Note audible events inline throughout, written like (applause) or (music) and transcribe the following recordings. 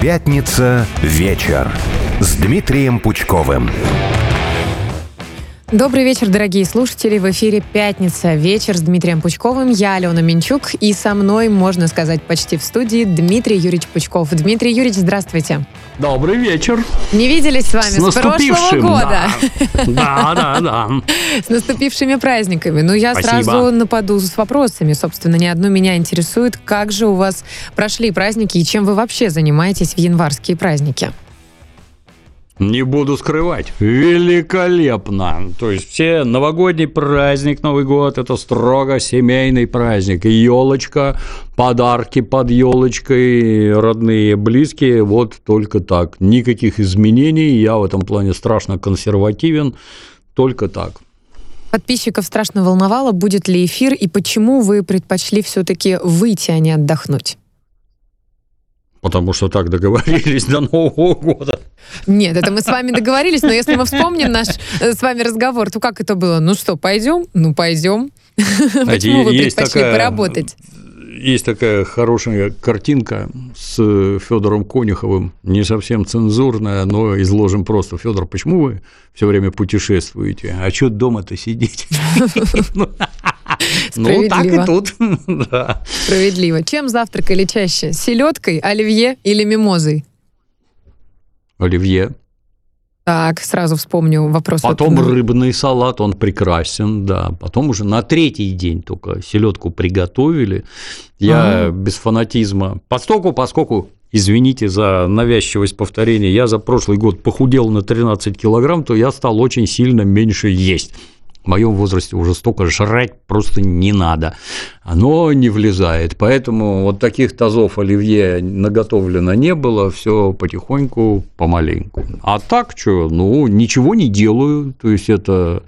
Пятница вечер с Дмитрием Пучковым. Добрый вечер, дорогие слушатели. В эфире «Пятница. Вечер» с Дмитрием Пучковым. Я Алена Минчук. И со мной, можно сказать, почти в студии Дмитрий Юрьевич Пучков. Дмитрий Юрьевич, здравствуйте. Добрый вечер. Не виделись с вами с, с прошлого года. Да, да, да. (laughs) С наступившими праздниками. Ну, я Спасибо. сразу нападу с вопросами. Собственно, ни одно меня интересует, как же у вас прошли праздники и чем вы вообще занимаетесь в январские праздники? Не буду скрывать. Великолепно. То есть все новогодний праздник, Новый год – это строго семейный праздник. Елочка, подарки под елочкой, родные, близкие, вот только так. Никаких изменений. Я в этом плане страшно консервативен. Только так. Подписчиков страшно волновало, будет ли эфир и почему вы предпочли все-таки выйти, а не отдохнуть? Потому что так договорились до Нового года. Нет, это мы с вами договорились, но если мы вспомним наш э, с вами разговор, то как это было? Ну что, пойдем? Ну, пойдем. (laughs) Почему вы предпочли поработать? Есть такая хорошая картинка с Федором Конюховым, не совсем цензурная, но изложим просто. Федор, почему вы все время путешествуете? А что дома-то сидеть? (laughs) Ну, так и тут. (laughs) Справедливо. Чем завтракали чаще? Селедкой, оливье или мимозой? Оливье. Так, сразу вспомню вопрос. Потом вот, ну, рыбный салат, он прекрасен, да. Потом уже на третий день только селедку приготовили. Я Ага. без фанатизма. Постоку, поскольку, извините за навязчивость повторения, я за прошлый год похудел на 13 килограмм, то я стал очень сильно меньше есть. В моем возрасте уже столько жрать просто не надо. Оно не влезает. Поэтому вот таких тазов оливье наготовлено не было. Все потихоньку, помаленьку. А так что, ну, ничего не делаю. То есть это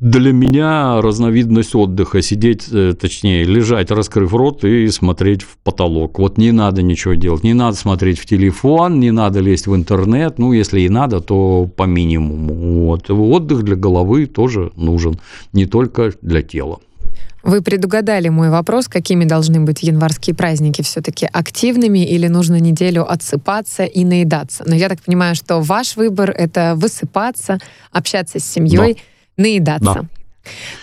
для меня разновидность отдыха сидеть, э, точнее, лежать, раскрыв рот и смотреть в потолок. Вот не надо ничего делать, не надо смотреть в телефон, не надо лезть в интернет, ну, если и надо, то по минимуму. Вот. Отдых для головы тоже нужен, не только для тела. Вы предугадали мой вопрос, какими должны быть январские праздники все-таки активными или нужно неделю отсыпаться и наедаться. Но я так понимаю, что ваш выбор — это высыпаться, общаться с семьей, наедаться. Да.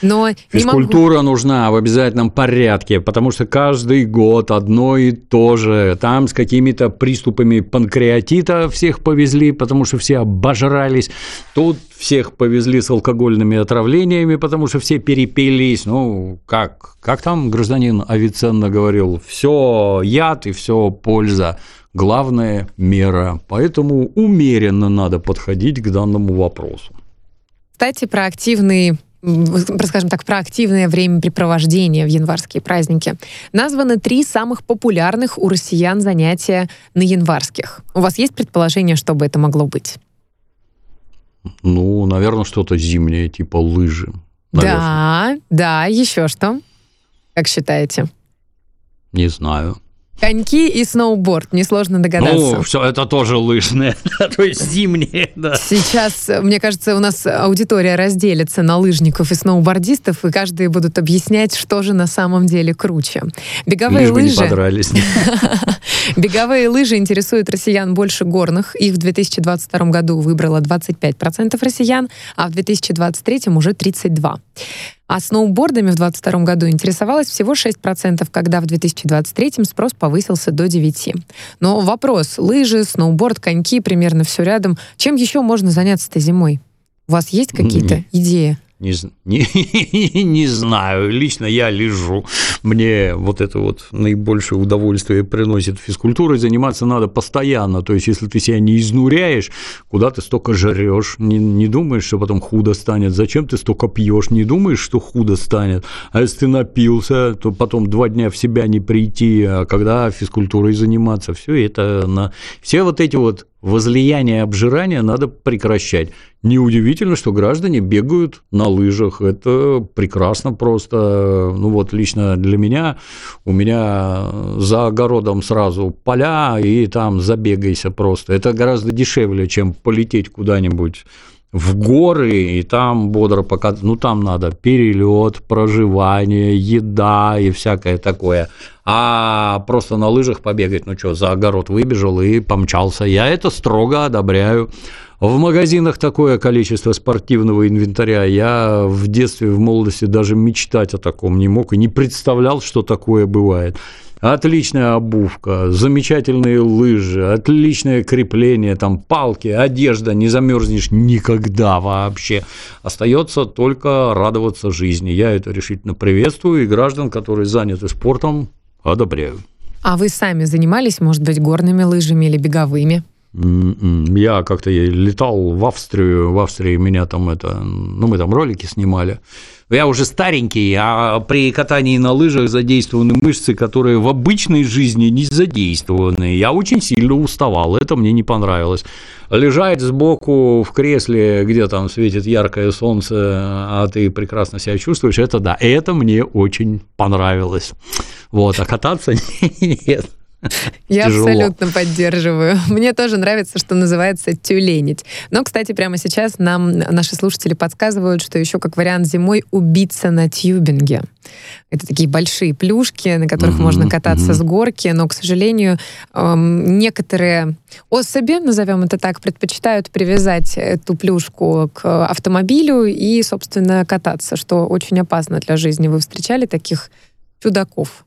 Но не могу... Физкультура нужна в обязательном порядке, потому что каждый год одно и то же. Там с какими-то приступами панкреатита всех повезли, потому что все обожрались. Тут всех повезли с алкогольными отравлениями, потому что все перепились. Ну, как, как там гражданин Авиценна говорил, все яд и все польза. Главная мера. Поэтому умеренно надо подходить к данному вопросу. Кстати, про про, скажем так, про активное времяпрепровождение в январские праздники. Названы три самых популярных у россиян занятия на январских. У вас есть предположение, что бы это могло быть? Ну, наверное, что-то зимнее, типа лыжи. Наверное. Да, да, еще что? Как считаете? Не знаю. Коньки и сноуборд, несложно догадаться. Ну, все это тоже лыжное, (laughs) то есть зимнее, да. Сейчас, э, мне кажется, у нас аудитория разделится на лыжников и сноубордистов, и каждый будут объяснять, что же на самом деле круче. Беговые Лишь бы не лыжи. подрались. (laughs) Беговые лыжи интересуют россиян больше горных. Их в 2022 году выбрало 25% россиян, а в 2023 уже 32%. А сноубордами в 2022 году интересовалось всего 6%, когда в 2023 спрос повысился до 9%. Но вопрос, лыжи, сноуборд, коньки, примерно все рядом. Чем еще можно заняться-то зимой? У вас есть какие-то идеи? Не, (laughs) не, не знаю, лично я лежу. Мне вот это вот наибольшее удовольствие приносит физкультурой. Заниматься надо постоянно. То есть, если ты себя не изнуряешь, куда ты столько жрешь, не, не думаешь, что потом худо станет. Зачем ты столько пьешь? Не думаешь, что худо станет. А если ты напился, то потом два дня в себя не прийти. А когда физкультурой заниматься, все это на все вот эти вот возлияния обжирания надо прекращать. Неудивительно, что граждане бегают на лыжах. Это прекрасно просто. Ну вот лично для меня, у меня за огородом сразу поля, и там забегайся просто. Это гораздо дешевле, чем полететь куда-нибудь в горы, и там бодро пока, ну там надо перелет, проживание, еда и всякое такое. А просто на лыжах побегать, ну что, за огород выбежал и помчался. Я это строго одобряю. В магазинах такое количество спортивного инвентаря. Я в детстве, в молодости даже мечтать о таком не мог и не представлял, что такое бывает. Отличная обувка, замечательные лыжи, отличное крепление, там палки, одежда, не замерзнешь никогда вообще. Остается только радоваться жизни. Я это решительно приветствую, и граждан, которые заняты спортом, одобряю. А вы сами занимались, может быть, горными лыжами или беговыми? М-м, я как-то летал в Австрию, в Австрии меня там это, ну мы там ролики снимали. Я уже старенький, а при катании на лыжах задействованы мышцы, которые в обычной жизни не задействованы. Я очень сильно уставал, это мне не понравилось. Лежать сбоку в кресле, где там светит яркое солнце, а ты прекрасно себя чувствуешь, это да, это мне очень понравилось. Вот, а кататься (laughs) нет. Я Тяжело. абсолютно поддерживаю. (laughs) Мне тоже нравится, что называется тюленить. Но, кстати, прямо сейчас нам наши слушатели подсказывают, что еще как вариант зимой убиться на тюбинге. Это такие большие плюшки, на которых угу, можно кататься угу. с горки, но, к сожалению, эм, некоторые особи, назовем это так, предпочитают привязать эту плюшку к автомобилю и, собственно, кататься, что очень опасно для жизни. Вы встречали таких чудаков?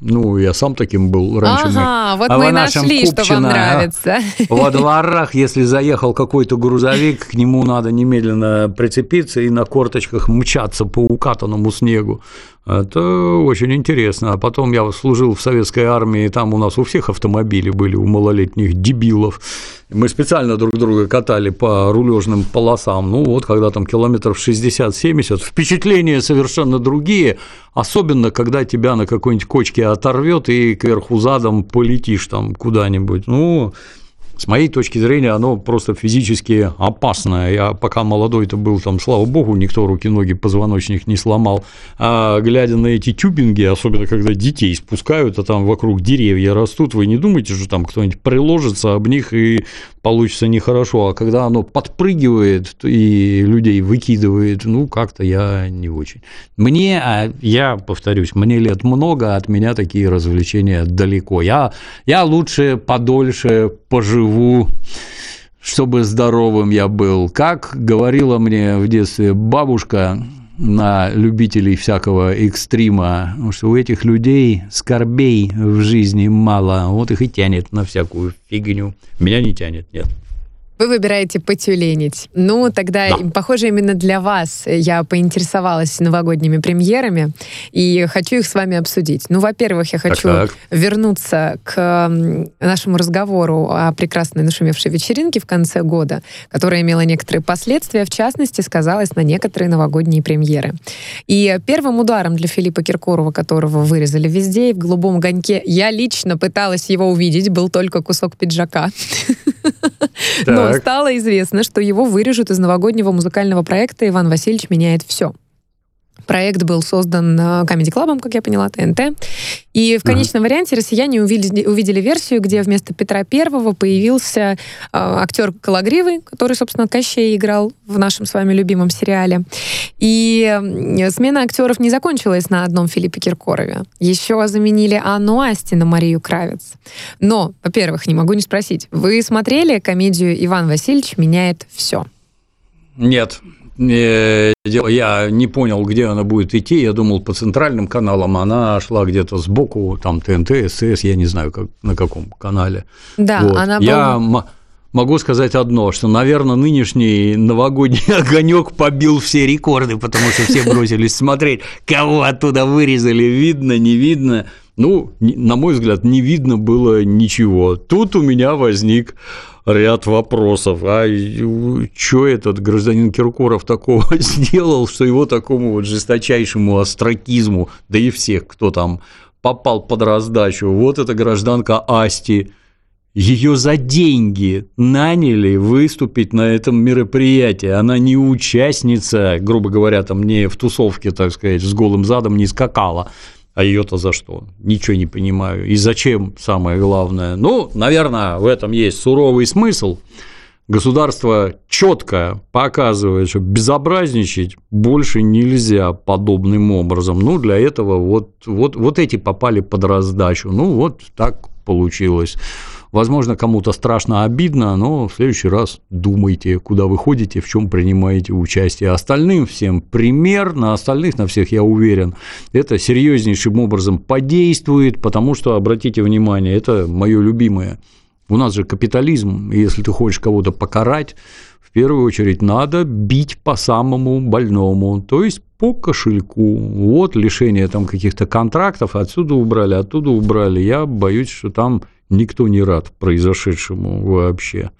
Ну, я сам таким был раньше. Ага, мы, вот а мы нашли, Купчино, что вам нравится. (laughs) Во дворах, если заехал какой-то грузовик, к нему надо немедленно прицепиться и на корточках мчаться по укатанному снегу. Это очень интересно. А потом я служил в советской армии, и там у нас у всех автомобили были, у малолетних дебилов. Мы специально друг друга катали по рулежным полосам. Ну вот, когда там километров 60-70, впечатления совершенно другие, особенно когда тебя на какой-нибудь кочке оторвет и кверху задом полетишь там куда-нибудь. Ну, с моей точки зрения, оно просто физически опасное. Я пока молодой-то был, там, слава богу, никто руки-ноги, позвоночник не сломал. А глядя на эти тюбинги, особенно когда детей спускают, а там вокруг деревья растут, вы не думаете, что там кто-нибудь приложится об них и получится нехорошо. А когда оно подпрыгивает и людей выкидывает, ну, как-то я не очень. Мне, а я повторюсь, мне лет много, от меня такие развлечения далеко. Я, я лучше подольше поживу чтобы здоровым я был. Как говорила мне в детстве бабушка на любителей всякого экстрима, что у этих людей скорбей в жизни мало, вот их и тянет на всякую фигню. Меня не тянет, нет. Вы выбираете потюленить. Ну, тогда, да. похоже, именно для вас я поинтересовалась новогодними премьерами и хочу их с вами обсудить. Ну, во-первых, я хочу так, так. вернуться к нашему разговору о прекрасной нашумевшей вечеринке в конце года, которая имела некоторые последствия, в частности, сказалась на некоторые новогодние премьеры. И первым ударом для Филиппа Киркорова, которого вырезали везде, в голубом огоньке, я лично пыталась его увидеть, был только кусок пиджака. (laughs) Но стало известно, что его вырежут из новогоднего музыкального проекта «Иван Васильевич меняет все». Проект был создан Comedy Club, как я поняла, ТНТ. И в конечном ага. варианте россияне увидели, увидели версию, где вместо Петра Первого появился э, актер Калагривый, который, собственно, Кощей играл в нашем с вами любимом сериале. И смена актеров не закончилась на одном Филиппе Киркорове. Еще заменили Анну Асти на Марию Кравец. Но, во-первых, не могу не спросить, вы смотрели комедию «Иван Васильевич меняет все»? Нет, я не понял, где она будет идти. Я думал, по центральным каналам она шла где-то сбоку, там ТНТ, СС, я не знаю, как, на каком канале. Да, вот. она Я была... могу сказать одно, что, наверное, нынешний новогодний (laughs) огонек побил все рекорды, потому что все бросились смотреть, кого оттуда вырезали, видно, не видно. Ну, на мой взгляд, не видно было ничего. Тут у меня возник ряд вопросов. А что этот гражданин Киркоров такого (laughs) сделал, что его такому вот жесточайшему астракизму, да и всех, кто там попал под раздачу, вот эта гражданка Асти, ее за деньги наняли выступить на этом мероприятии. Она не участница, грубо говоря, там не в тусовке, так сказать, с голым задом не скакала. А ее-то за что? Ничего не понимаю. И зачем, самое главное? Ну, наверное, в этом есть суровый смысл. Государство четко показывает, что безобразничать больше нельзя подобным образом. Ну, для этого вот, вот, вот эти попали под раздачу. Ну, вот так получилось. Возможно, кому-то страшно обидно, но в следующий раз думайте, куда вы ходите, в чем принимаете участие. Остальным всем пример, на остальных, на всех, я уверен, это серьезнейшим образом подействует, потому что, обратите внимание, это мое любимое – у нас же капитализм, и если ты хочешь кого-то покарать, в первую очередь надо бить по самому больному, то есть по кошельку. Вот лишение там каких-то контрактов, отсюда убрали, оттуда убрали. Я боюсь, что там никто не рад произошедшему вообще.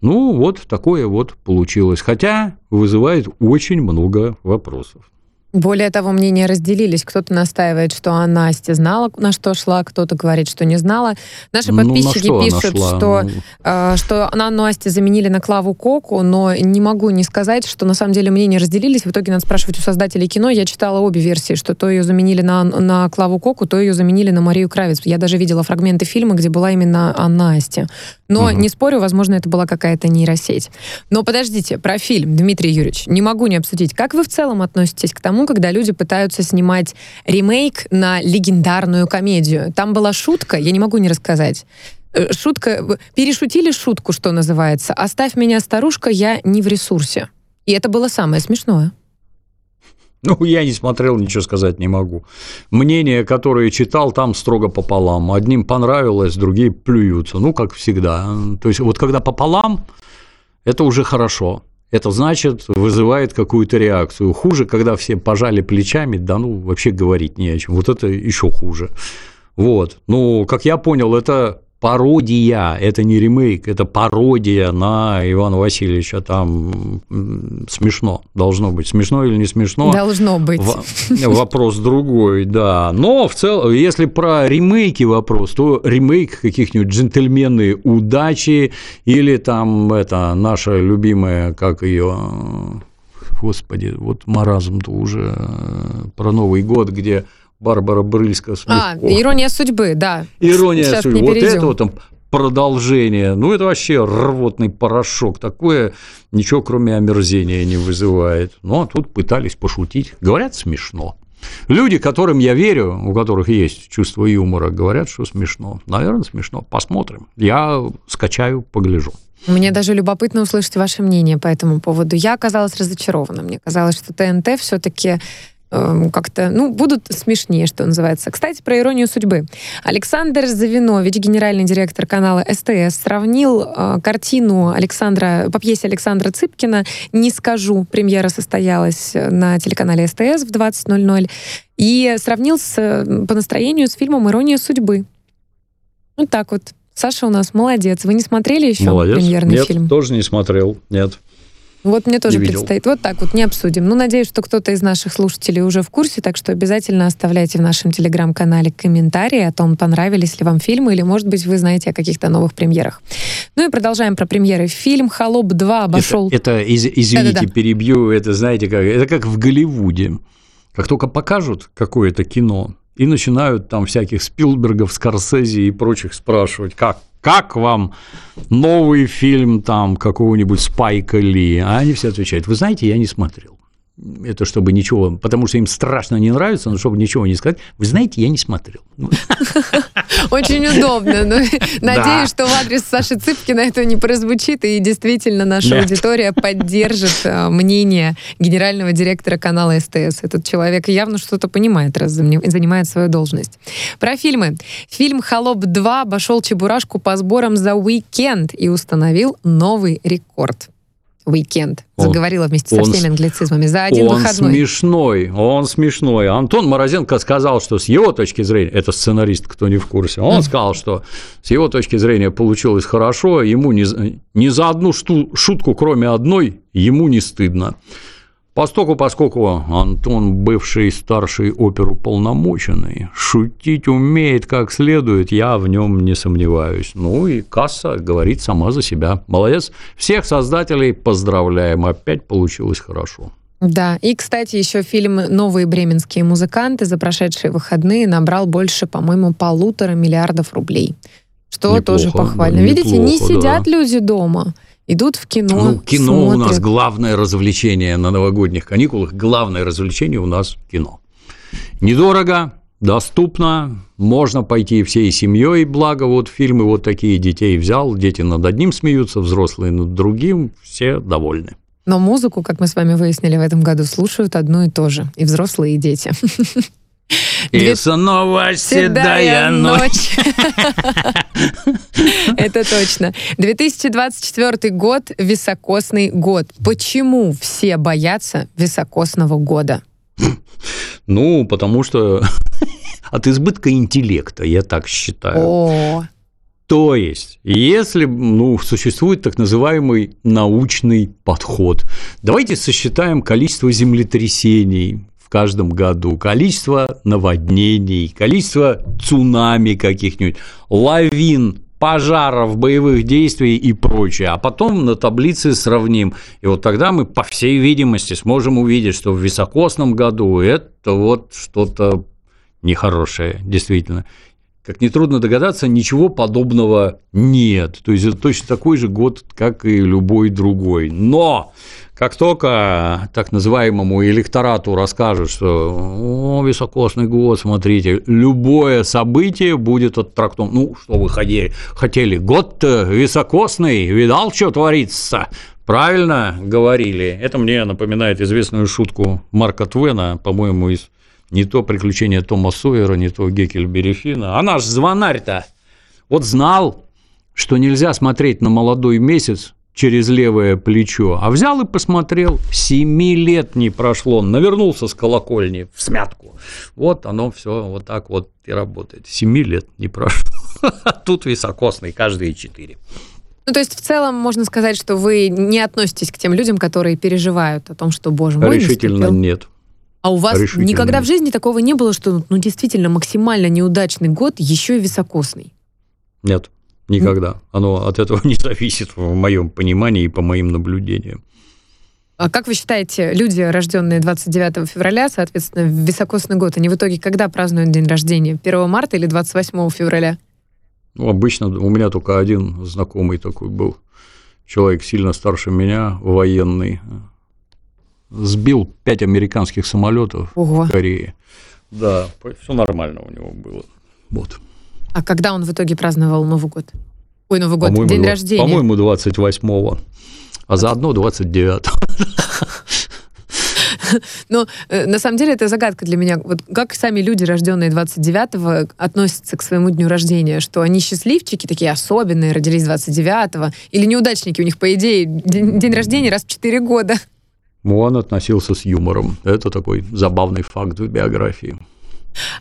Ну, вот такое вот получилось. Хотя вызывает очень много вопросов. Более того, мнения разделились. Кто-то настаивает, что а Настя знала, на что шла, кто-то говорит, что не знала. Наши ну, подписчики ну, пишут, что, э, что на Насте заменили на Клаву Коку, но не могу не сказать, что на самом деле мнения разделились. В итоге надо спрашивать у создателей кино. Я читала обе версии, что то ее заменили на, на Клаву Коку, то ее заменили на Марию Кравец. Я даже видела фрагменты фильма, где была именно о Насте. Но угу. не спорю, возможно, это была какая-то нейросеть. Но подождите, про фильм, Дмитрий Юрьевич, не могу не обсудить. Как вы в целом относитесь к тому, когда люди пытаются снимать ремейк на легендарную комедию? Там была шутка, я не могу не рассказать. Э, шутка, перешутили шутку, что называется. «Оставь меня, старушка, я не в ресурсе». И это было самое смешное. Ну, я не смотрел, ничего сказать не могу. Мнения, которые читал, там строго пополам. Одним понравилось, другие плюются. Ну, как всегда. То есть, вот когда пополам, это уже хорошо. Это значит, вызывает какую-то реакцию. Хуже, когда все пожали плечами, да ну, вообще говорить не о чем. Вот это еще хуже. Вот. Ну, как я понял, это пародия, это не ремейк, это пародия на Ивана Васильевича. Там смешно, должно быть. Смешно или не смешно? Должно быть. Вопрос другой, да. Но в целом, если про ремейки вопрос, то ремейк каких-нибудь джентльмены удачи или там это наша любимая, как ее господи, вот маразм-то уже про Новый год, где Барбара Брыльска А, «Ирония судьбы», да. «Ирония Сейчас судьбы». Вот это вот там продолжение. Ну, это вообще рвотный порошок. Такое ничего, кроме омерзения, не вызывает. Ну, а тут пытались пошутить. Говорят, смешно. Люди, которым я верю, у которых есть чувство юмора, говорят, что смешно. Наверное, смешно. Посмотрим. Я скачаю, погляжу. Мне даже любопытно услышать ваше мнение по этому поводу. Я оказалась разочарована. Мне казалось, что ТНТ все-таки как-то, ну, будут смешнее, что называется. Кстати, про иронию судьбы. Александр Завинович, генеральный директор канала СТС, сравнил э, картину Александра, по пьесе Александра Цыпкина «Не скажу». Премьера состоялась на телеканале СТС в 20.00. И сравнил с, по настроению с фильмом «Ирония судьбы». Вот так вот. Саша у нас молодец. Вы не смотрели еще молодец. премьерный Нет, фильм? тоже не смотрел. Нет. Вот мне тоже предстоит. Вот так вот, не обсудим. Ну, надеюсь, что кто-то из наших слушателей уже в курсе, так что обязательно оставляйте в нашем телеграм-канале комментарии о том, понравились ли вам фильмы, или, может быть, вы знаете о каких-то новых премьерах. Ну и продолжаем про премьеры. Фильм «Холоп 2» обошел... Это, это из, извините, Да-да-да. перебью, это, знаете, как, это как в Голливуде. Как только покажут какое-то кино, и начинают там всяких Спилбергов, Скорсезе и прочих спрашивать, как как вам новый фильм там какого-нибудь Спайка Ли? А они все отвечают, вы знаете, я не смотрел это чтобы ничего, потому что им страшно не нравится, но чтобы ничего не сказать, вы знаете, я не смотрел. (laughs) Очень удобно. Но (laughs) (laughs) надеюсь, что в адрес Саши Цыпкина это не прозвучит, и действительно наша аудитория поддержит э, мнение генерального директора канала СТС. Этот человек явно что-то понимает, раз занимает свою должность. Про фильмы. Фильм «Холоп 2» обошел Чебурашку по сборам за уикенд и установил новый рекорд уикенд. Заговорила вместе он, со всеми англицизмами. За один он выходной. Он смешной, он смешной. Антон Морозенко сказал, что с его точки зрения, это сценарист, кто не в курсе, он сказал, что с его точки зрения получилось хорошо, ему ни, ни за одну шутку, кроме одной, ему не стыдно. Постоку, поскольку Антон, бывший старший оперуполномоченный, шутить умеет как следует, я в нем не сомневаюсь. Ну и касса говорит сама за себя. Молодец. Всех создателей поздравляем. Опять получилось хорошо. Да, и, кстати, еще фильм «Новые бременские музыканты» за прошедшие выходные набрал больше, по-моему, полутора миллиардов рублей. Что неплохо, тоже похвально. Да, Видите, неплохо, не сидят да. люди дома идут в кино. Ну, кино смотрят. у нас главное развлечение на новогодних каникулах. Главное развлечение у нас кино. Недорого, доступно, можно пойти всей семьей, благо вот фильмы вот такие детей взял, дети над одним смеются, взрослые над другим, все довольны. Но музыку, как мы с вами выяснили в этом году, слушают одно и то же. И взрослые, и дети. (laughs) И Две- снова седая ночь. (laughs) Это точно. 2024 год – високосный год. Почему все боятся високосного года? Ну, потому что (laughs) от избытка интеллекта, я так считаю. О, То есть, если ну, существует так называемый научный подход, давайте сосчитаем количество землетрясений каждом году, количество наводнений, количество цунами каких-нибудь, лавин, пожаров, боевых действий и прочее, а потом на таблице сравним. И вот тогда мы, по всей видимости, сможем увидеть, что в високосном году это вот что-то нехорошее, действительно. Как нетрудно догадаться, ничего подобного нет. То есть это точно такой же год, как и любой другой. Но как только так называемому электорату расскажут, что о, високосный год, смотрите, любое событие будет оттрактовано. Ну, что вы хотели? хотели? Год-то високосный, видал, что творится? Правильно говорили. Это мне напоминает известную шутку Марка Твена, по-моему, из не то приключение Тома Сойера, не то Геккельбери Финна. А наш звонарь-то вот знал, что нельзя смотреть на молодой месяц через левое плечо, а взял и посмотрел. Семи лет не прошло, навернулся с колокольни в смятку. Вот оно все вот так вот и работает. Семи лет не прошло. (laughs) Тут високосный каждые четыре. Ну, то есть в целом можно сказать, что вы не относитесь к тем людям, которые переживают о том, что, боже мой, Решительно наступил. нет. А у вас никогда в жизни такого не было, что ну действительно максимально неудачный год еще и високосный? Нет, никогда. Оно от этого (laughs) не зависит в моем понимании и по моим наблюдениям. А как вы считаете, люди, рожденные 29 февраля, соответственно, в високосный год, они в итоге когда празднуют день рождения? 1 марта или 28 февраля? Ну, обычно у меня только один знакомый такой был. Человек сильно старше меня, военный. Сбил пять американских самолетов Ого. в Корее. Да, все нормально у него было. Вот. А когда он в итоге праздновал Новый год? Ой, Новый год, По-моему, день два- рождения. По-моему, 28-го. А заодно 29-го. (laughs) Но э, на самом деле это загадка для меня. Вот как сами люди, рожденные 29-го, относятся к своему дню рождения? Что они счастливчики, такие особенные, родились 29-го? Или неудачники? У них, по идее, день, день рождения раз в 4 года. Он относился с юмором. Это такой забавный факт в биографии.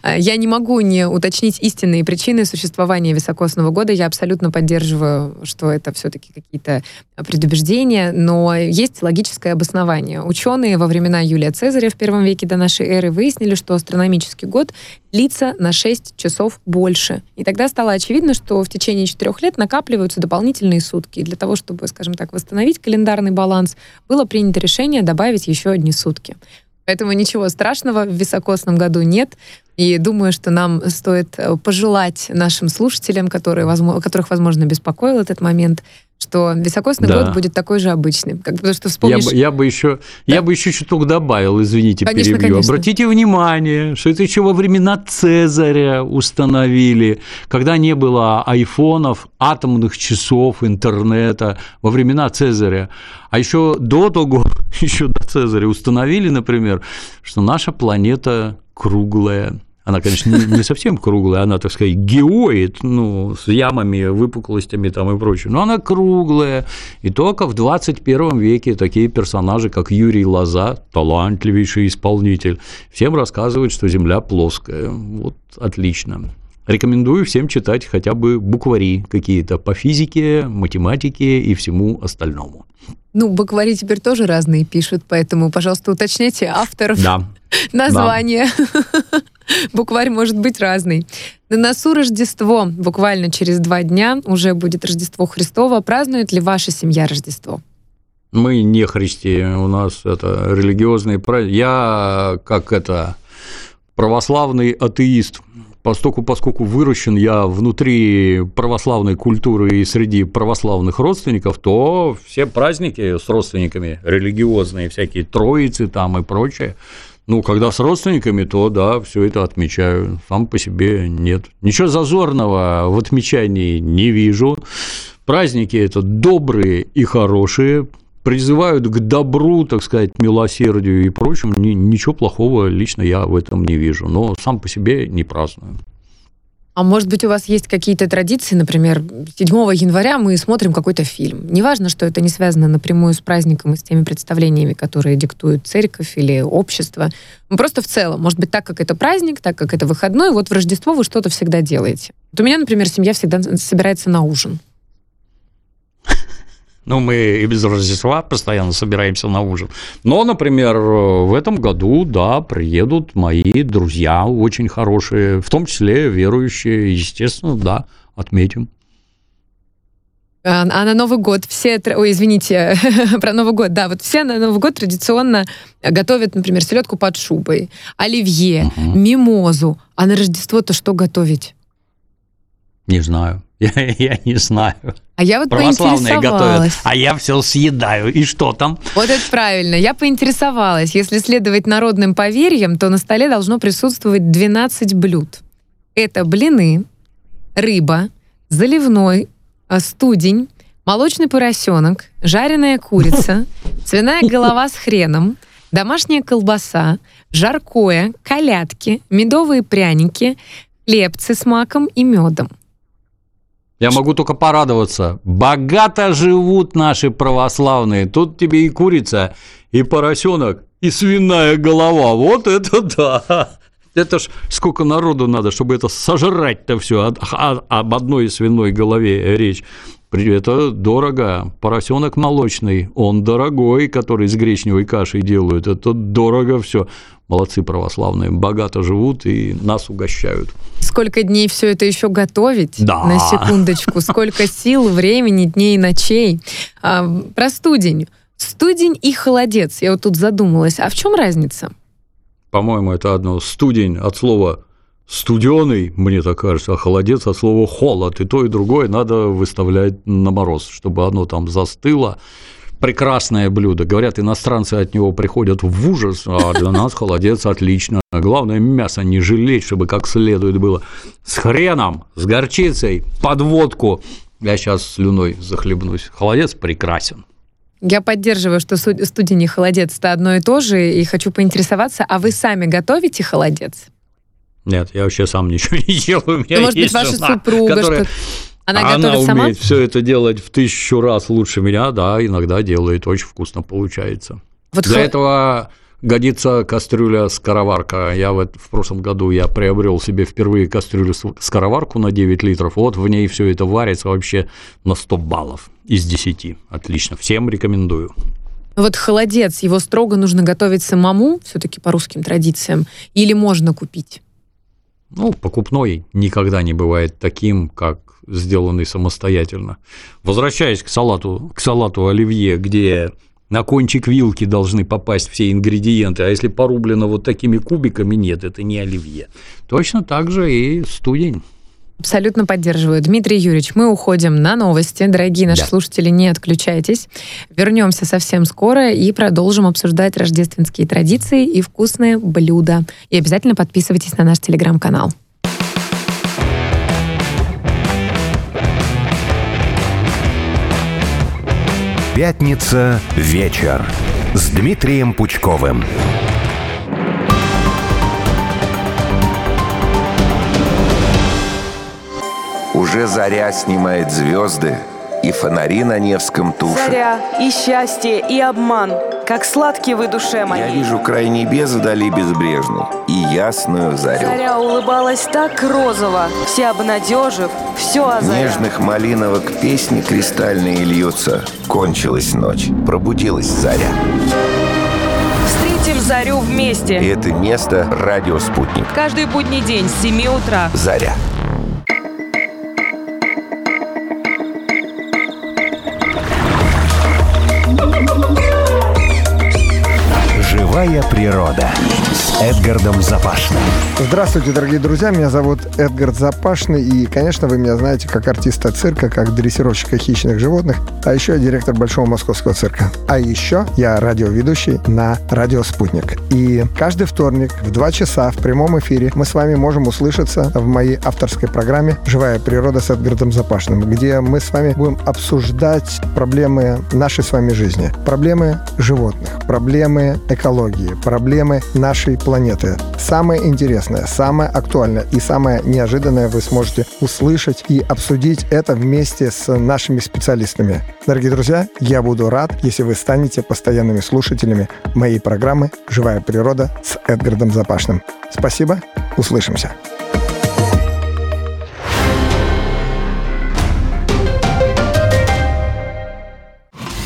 А, Я не могу не уточнить истинные причины существования високосного года. Я абсолютно поддерживаю, что это все-таки какие-то предубеждения, но есть логическое обоснование. Ученые во времена Юлия Цезаря в первом веке до нашей эры выяснили, что астрономический год длится на 6 часов больше. И тогда стало очевидно, что в течение 4 лет накапливаются дополнительные сутки. И для того, чтобы, скажем так, восстановить календарный баланс, было принято решение добавить еще одни сутки. Поэтому ничего страшного в високосном году нет. И думаю, что нам стоит э, пожелать нашим слушателям, которые, возможно, которых, возможно, беспокоил этот момент, что високосный Да. год будет такой же обычным. Как, потому что Я вспомнишь... бы, я бы еще, я бы еще чуток добавил, извините, Конечно, перебью. конечно. Обратите внимание, что это еще во времена Цезаря установили, когда не было айфонов, атомных часов, интернета, во времена Цезаря. А еще до того, (laughs) еще до Цезаря установили, например, что наша планета круглая. Она, конечно, не совсем круглая, она, так сказать, геоид, ну, с ямами, выпуклостями там и прочее, но она круглая. И только в 21 веке такие персонажи, как Юрий Лоза, талантливейший исполнитель, всем рассказывают, что Земля плоская. Вот отлично. Рекомендую всем читать хотя бы буквари какие-то по физике, математике и всему остальному. Ну, буквари теперь тоже разные пишут, поэтому, пожалуйста, уточняйте авторов, Да. (laughs) название. (laughs) Букварь может быть разный. На носу Рождество. Буквально через два дня уже будет Рождество Христово. Празднует ли ваша семья Рождество? Мы не христи, у нас это религиозный праздник. Я, как это, православный атеист, поскольку, поскольку выращен я внутри православной культуры и среди православных родственников, то все праздники с родственниками религиозные, всякие троицы там и прочее, ну, когда с родственниками, то да, все это отмечаю. Сам по себе нет. Ничего зазорного в отмечании не вижу. Праздники это добрые и хорошие, призывают к добру, так сказать, милосердию и прочему. Ничего плохого лично я в этом не вижу, но сам по себе не праздную. А может быть, у вас есть какие-то традиции, например, 7 января мы смотрим какой-то фильм. Неважно, что это не связано напрямую с праздником и с теми представлениями, которые диктует церковь или общество. Ну, просто в целом, может быть, так как это праздник, так как это выходной, вот в Рождество вы что-то всегда делаете. Вот у меня, например, семья всегда собирается на ужин. Ну, мы и без Рождества постоянно собираемся на ужин. Но, например, в этом году, да, приедут мои друзья очень хорошие, в том числе верующие, естественно, да, отметим. А, а на Новый год все, ой, извините, (laughs) про Новый год, да, вот все на Новый год традиционно готовят, например, селедку под шубой, оливье, угу. мимозу. А на Рождество-то что готовить? Не знаю. Я, я не знаю. А я вот Православные готовят, а я все съедаю. И что там? Вот это правильно. Я поинтересовалась. Если следовать народным поверьям, то на столе должно присутствовать 12 блюд. Это блины, рыба, заливной, а, студень, молочный поросенок, жареная курица, (laughs) свиная голова с хреном, домашняя колбаса, жаркое, колядки, медовые пряники, хлебцы с маком и медом. Я могу только порадоваться. Богато живут наши православные. Тут тебе и курица, и поросенок, и свиная голова. Вот это да! Это ж сколько народу надо, чтобы это сожрать-то все. А, об одной свиной голове речь. Это дорого. Поросенок молочный, он дорогой, который с гречневой кашей делают. Это дорого все. Молодцы православные, богато живут и нас угощают. Сколько дней все это еще готовить? Да. На секундочку. Сколько сил, времени, дней и ночей. А, про студень. Студень и холодец. Я вот тут задумалась. А в чем разница? По-моему, это одно. Студень от слова студеный, мне так кажется, а холодец от слова холод. И то, и другое надо выставлять на мороз, чтобы оно там застыло прекрасное блюдо. Говорят, иностранцы от него приходят в ужас, а для нас холодец отлично. Главное, мясо не жалеть, чтобы как следует было. С хреном, с горчицей, под водку. Я сейчас слюной захлебнусь. Холодец прекрасен. Я поддерживаю, что студень и холодец – это одно и то же, и хочу поинтересоваться, а вы сами готовите холодец? Нет, я вообще сам ничего не (laughs) делаю. У меня ну, может быть, ваша жена, супруга которая... что она, Она готовит умеет сама? все это делать в тысячу раз лучше меня, да, иногда делает, очень вкусно получается. Вот Для хо... этого годится кастрюля скороварка. Я в, в прошлом году я приобрел себе впервые кастрюлю скороварку на 9 литров. Вот в ней все это варится вообще на 100 баллов из 10. Отлично. Всем рекомендую. Вот холодец, его строго нужно готовить самому, все-таки по русским традициям, или можно купить? Ну, покупной никогда не бывает таким, как сделанный самостоятельно. Возвращаясь к салату, к салату оливье, где на кончик вилки должны попасть все ингредиенты, а если порублено вот такими кубиками, нет, это не оливье. Точно так же и студень. Абсолютно поддерживаю. Дмитрий Юрьевич, мы уходим на новости. Дорогие наши да. слушатели, не отключайтесь. Вернемся совсем скоро и продолжим обсуждать рождественские традиции и вкусные блюда. И обязательно подписывайтесь на наш телеграм-канал. Пятница вечер с Дмитрием Пучковым. Уже заря снимает звезды, и фонари на Невском тушат. Заря, и счастье, и обман, как сладкий вы душе моей. Я вижу край небес вдали безбрежный и ясную зарю. Заря улыбалась так розово, вся обнадежив, все озаря. Нежных малиновок песни кристальные льются. Кончилась ночь, пробудилась заря. Встретим зарю вместе. И это место «Радио Спутник». Каждый будний день с 7 утра. Заря. Живая природа с Эдгардом Запашным. Здравствуйте, дорогие друзья, меня зовут Эдгард Запашный, и, конечно, вы меня знаете как артиста цирка, как дрессировщика хищных животных, а еще я директор Большого Московского цирка. А еще я радиоведущий на радио «Спутник». И каждый вторник в 2 часа в прямом эфире мы с вами можем услышаться в моей авторской программе «Живая природа» с Эдгардом Запашным, где мы с вами будем обсуждать проблемы нашей с вами жизни, проблемы животных, проблемы экологии, проблемы нашей планеты. Самое интересное, самое актуальное и самое неожиданное вы сможете услышать и обсудить это вместе с нашими специалистами. Дорогие друзья, я буду рад, если вы станете постоянными слушателями моей программы «Живая природа» с Эдгардом Запашным. Спасибо, услышимся.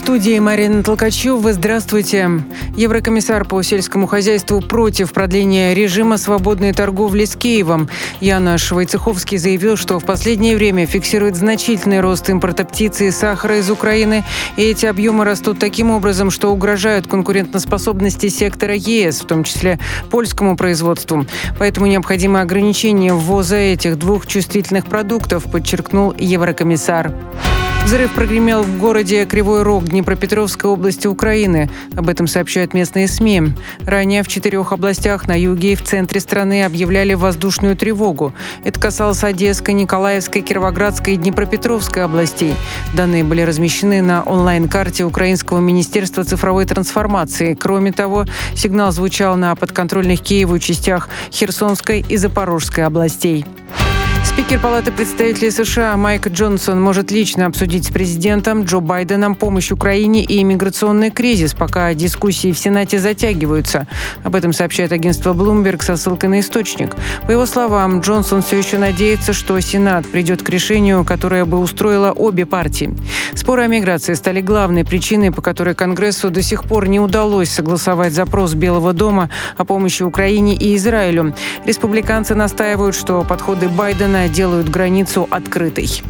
студии Марина Толкачева. Здравствуйте. Еврокомиссар по сельскому хозяйству против продления режима свободной торговли с Киевом. Янош Войцеховский заявил, что в последнее время фиксирует значительный рост импорта птицы и сахара из Украины. И эти объемы растут таким образом, что угрожают конкурентоспособности сектора ЕС, в том числе польскому производству. Поэтому необходимо ограничение ввоза этих двух чувствительных продуктов, подчеркнул еврокомиссар. Взрыв прогремел в городе Кривой Рог Днепропетровской области Украины. Об этом сообщают местные СМИ. Ранее в четырех областях на юге и в центре страны объявляли воздушную тревогу. Это касалось Одесской, Николаевской, Кировоградской и Днепропетровской областей. Данные были размещены на онлайн-карте Украинского министерства цифровой трансформации. Кроме того, сигнал звучал на подконтрольных Киеву частях Херсонской и Запорожской областей. Спикер Палаты представителей США Майк Джонсон может лично обсудить с президентом Джо Байденом помощь Украине и иммиграционный кризис, пока дискуссии в Сенате затягиваются. Об этом сообщает агентство Bloomberg со ссылкой на источник. По его словам, Джонсон все еще надеется, что Сенат придет к решению, которое бы устроило обе партии. Споры о миграции стали главной причиной, по которой Конгрессу до сих пор не удалось согласовать запрос Белого дома о помощи Украине и Израилю. Республиканцы настаивают, что подходы Байдена делают границу открытой.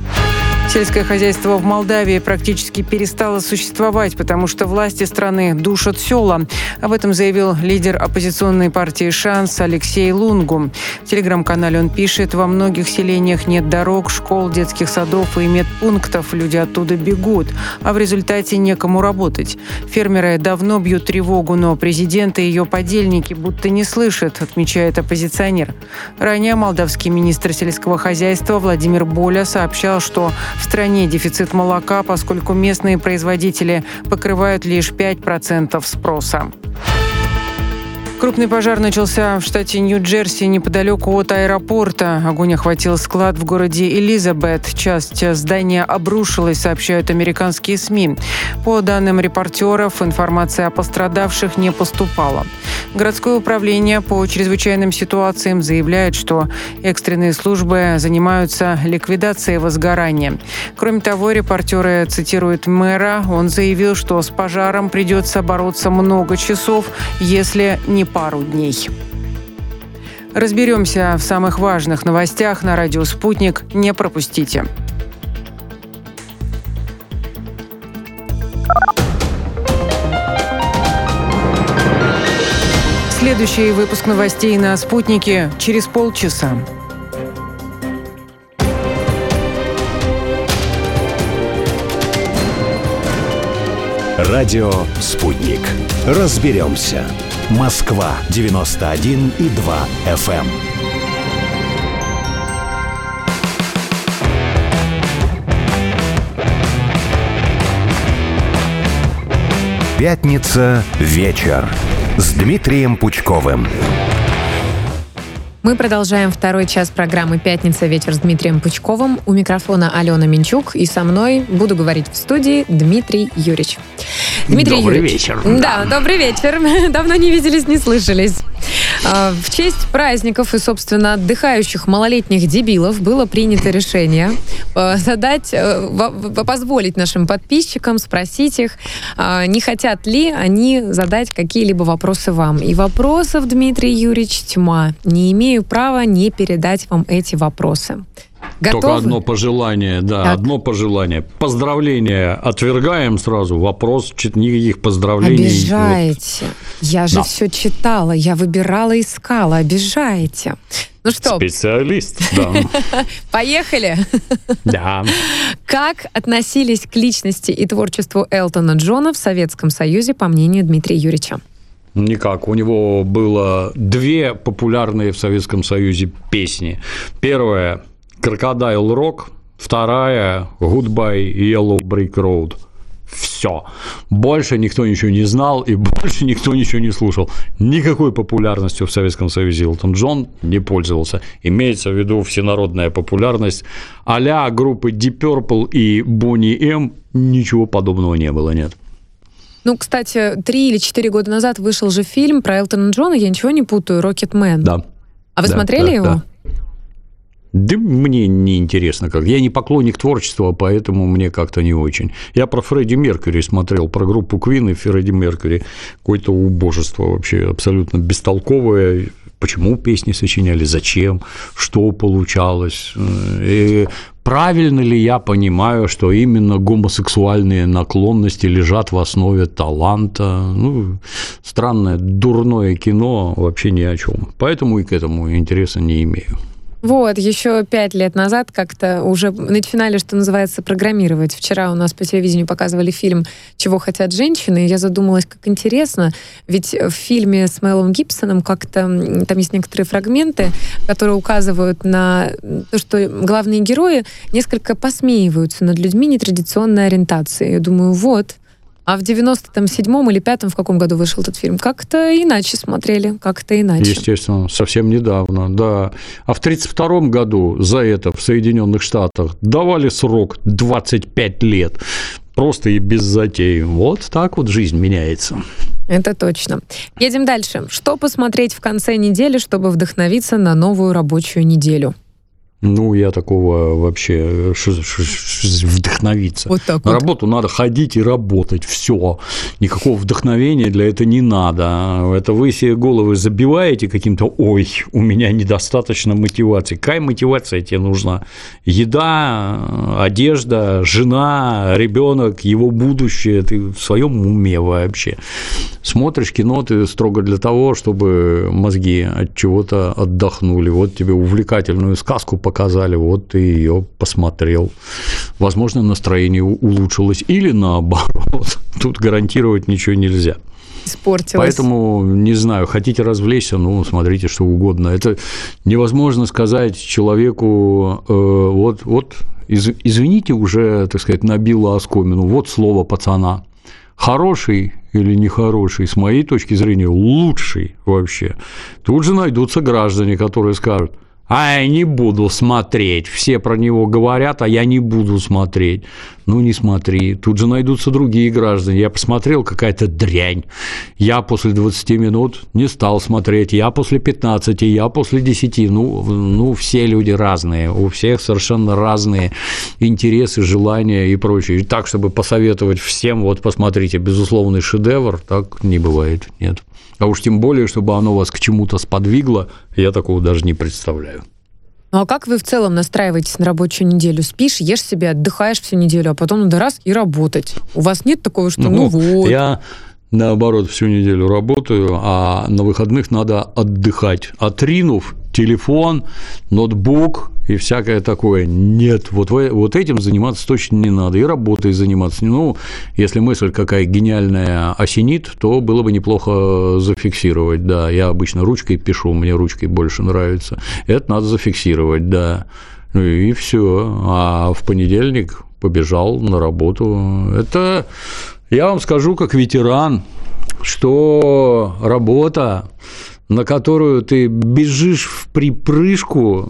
Сельское хозяйство в Молдавии практически перестало существовать, потому что власти страны душат села. Об этом заявил лидер оппозиционной партии «Шанс» Алексей Лунгу. В телеграм-канале он пишет, во многих селениях нет дорог, школ, детских садов и медпунктов. Люди оттуда бегут, а в результате некому работать. Фермеры давно бьют тревогу, но президент и ее подельники будто не слышат, отмечает оппозиционер. Ранее молдавский министр сельского хозяйства Владимир Боля сообщал, что в стране дефицит молока, поскольку местные производители покрывают лишь 5% спроса. Крупный пожар начался в штате Нью-Джерси неподалеку от аэропорта. Огонь охватил склад в городе Элизабет. Часть здания обрушилась, сообщают американские СМИ. По данным репортеров, информация о пострадавших не поступала. Городское управление по чрезвычайным ситуациям заявляет, что экстренные службы занимаются ликвидацией возгорания. Кроме того, репортеры цитируют мэра. Он заявил, что с пожаром придется бороться много часов, если не пару дней. Разберемся в самых важных новостях на радио «Спутник». Не пропустите. Следующий выпуск новостей на «Спутнике» через полчаса. Радио «Спутник». Разберемся. Москва, 91 и 2 FM. Пятница вечер с Дмитрием Пучковым. Мы продолжаем второй час программы «Пятница. Вечер» с Дмитрием Пучковым. У микрофона Алена Минчук. И со мной буду говорить в студии Дмитрий Юрьевич. Дмитрий Добрый Юрьевич. вечер. Да, добрый вечер. (laughs) Давно не виделись, не слышались. А, В честь праздников и, собственно, отдыхающих малолетних дебилов было принято решение э, задать, э, во- во- позволить нашим подписчикам спросить их, а, не хотят ли они задать какие-либо вопросы вам. И вопросов, Дмитрий Юрьевич, тьма. Не имею права не передать вам эти вопросы. Готовы? Только одно пожелание, да, Так. одно пожелание. Поздравления отвергаем сразу. Вопрос, никаких поздравлений. Обижаете. Я же Да. все читала, я выбирала, искала. Обижаете. Ну что, Специалист, да. (laughs) поехали. Да. Как относились к личности и творчеству Элтона Джона в Советском Союзе, по мнению Дмитрия Юрьевича? Никак. У него было две популярные в Советском Союзе песни. Первая «Крокодайл Рок», вторая «Goodbye Yellow Brick Road». Все. Больше никто ничего не знал и (laughs) больше никто ничего не слушал. Никакой популярностью в Советском Союзе Элтон Джон не пользовался. Имеется в виду всенародная популярность а группы Deep Purple и Bonnie M. Ничего подобного не было, нет. Ну, кстати, три или четыре года назад вышел же фильм про Элтона Джона, я ничего не путаю, «Рокетмен». Да. А вы Да, смотрели да, его? да. Да мне не интересно как. Я не поклонник творчества, поэтому мне как-то не очень. Я про Фредди Меркьюри смотрел, про группу Квин и Фредди Меркьюри. Какое-то убожество вообще, абсолютно бестолковое. Почему песни сочиняли, зачем, что получалось. И правильно ли я понимаю, что именно гомосексуальные наклонности лежат в основе таланта? Ну, странное, дурное кино вообще ни о чем. Поэтому и к этому интереса не имею. Вот, еще пять лет назад как-то уже начинали, что называется, программировать. Вчера у нас по телевидению показывали фильм «Чего хотят женщины», и я задумалась, как интересно, ведь в фильме с Мелом Гибсоном как-то, там есть некоторые фрагменты, которые указывают на то, что главные герои несколько посмеиваются над людьми нетрадиционной ориентации. Я думаю, вот, а в 97-м или 5 в каком году вышел этот фильм? Как-то иначе смотрели, как-то иначе. Естественно, совсем недавно, да. А в 1932 году за это в Соединенных Штатах давали срок 25 лет. Просто и без затей. Вот так вот жизнь меняется. Это точно. Едем дальше. Что посмотреть в конце недели, чтобы вдохновиться на новую рабочую неделю? Ну, я такого вообще ш- ш- ш- вдохновиться. Вот так На вот. работу надо ходить и работать. Все. Никакого вдохновения для этого не надо. Это вы себе головы забиваете каким-то «Ой, у меня недостаточно мотивации». Какая мотивация тебе нужна? Еда, одежда, жена, ребенок, его будущее. Ты в своем уме вообще. Смотришь кино ты строго для того, чтобы мозги от чего-то отдохнули. Вот тебе увлекательную сказку показали, вот ты ее посмотрел. Возможно, настроение улучшилось или наоборот. (laughs) Тут гарантировать ничего нельзя. Испортилось. Поэтому, не знаю, хотите развлечься, ну, смотрите что угодно. Это невозможно сказать человеку, э, вот, вот, из- извините, уже, так сказать, набило оскомину, вот слово пацана. Хороший или нехороший, с моей точки зрения, лучший вообще. Тут же найдутся граждане, которые скажут, а я не буду смотреть. Все про него говорят, а я не буду смотреть. Ну, не смотри. Тут же найдутся другие граждане. Я посмотрел, какая-то дрянь. Я после 20 минут не стал смотреть. Я после 15, я после 10. Ну, ну, все люди разные. У всех совершенно разные интересы, желания и прочее. И так, чтобы посоветовать всем, вот посмотрите, безусловный шедевр, так не бывает. Нет. А уж тем более, чтобы оно вас к чему-то сподвигло, я такого даже не представляю. Ну а как вы в целом настраиваетесь на рабочую неделю? Спишь, ешь себе, отдыхаешь всю неделю, а потом надо раз и работать. У вас нет такого, что ну, вот. Я наоборот всю неделю работаю, а на выходных надо отдыхать, отринув телефон, ноутбук и всякое такое. Нет, вот, вот этим заниматься точно не надо, и работой заниматься. Ну, если мысль какая гениальная осенит, то было бы неплохо зафиксировать, да. Я обычно ручкой пишу, мне ручкой больше нравится. Это надо зафиксировать, да. Ну и все. А в понедельник побежал на работу. Это, я вам скажу, как ветеран, что работа, на которую ты бежишь в припрыжку,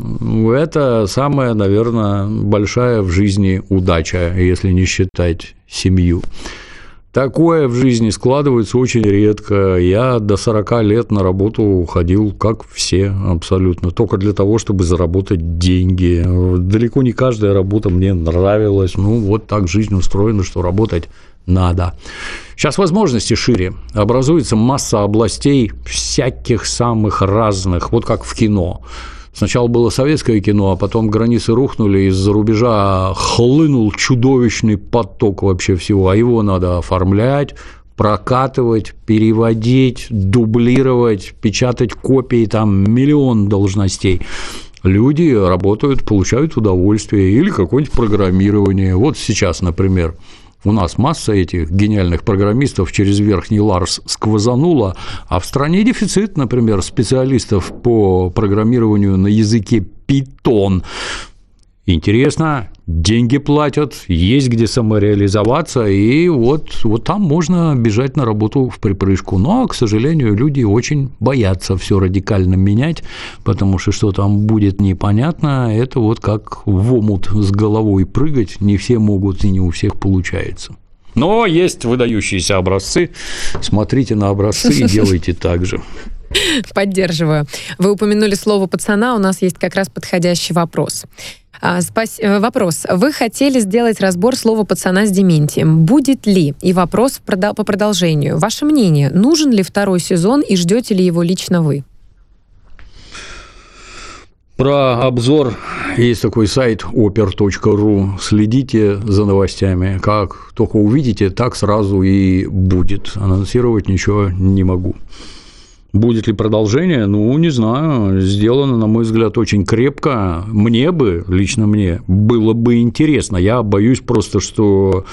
это самая, наверное, большая в жизни удача, если не считать семью. Такое в жизни складывается очень редко. Я до 40 лет на работу ходил, как все абсолютно, только для того, чтобы заработать деньги. Далеко не каждая работа мне нравилась. Ну, вот так жизнь устроена, что работать надо. Сейчас возможности шире. Образуется масса областей всяких самых разных, вот как в кино. Сначала было советское кино, а потом границы рухнули, из-за рубежа хлынул чудовищный поток вообще всего, а его надо оформлять, прокатывать, переводить, дублировать, печатать копии, там миллион должностей. Люди работают, получают удовольствие или какое-нибудь программирование. Вот сейчас, например, у нас масса этих гениальных программистов через верхний Ларс сквозанула, а в стране дефицит, например, специалистов по программированию на языке Python. Интересно, деньги платят, есть где самореализоваться, и вот, вот там можно бежать на работу в припрыжку. Но, к сожалению, люди очень боятся все радикально менять, потому что что там будет непонятно, это вот как в омут с головой прыгать, не все могут и не у всех получается. Но есть выдающиеся образцы, смотрите на образцы и делайте так же. (laughs) Поддерживаю. Вы упомянули слово пацана, у нас есть как раз подходящий вопрос. А, спас... Э, вопрос. Вы хотели сделать разбор слова пацана с дементием. Будет ли? И вопрос по продолжению. Ваше мнение, нужен ли второй сезон и ждете ли его лично вы? Про обзор есть такой сайт oper.ru. Следите за новостями. Как только увидите, так сразу и будет. Анонсировать ничего не могу. Будет ли продолжение? Ну, не знаю. Сделано, на мой взгляд, очень крепко. Мне бы, лично мне, было бы интересно. Я боюсь просто, что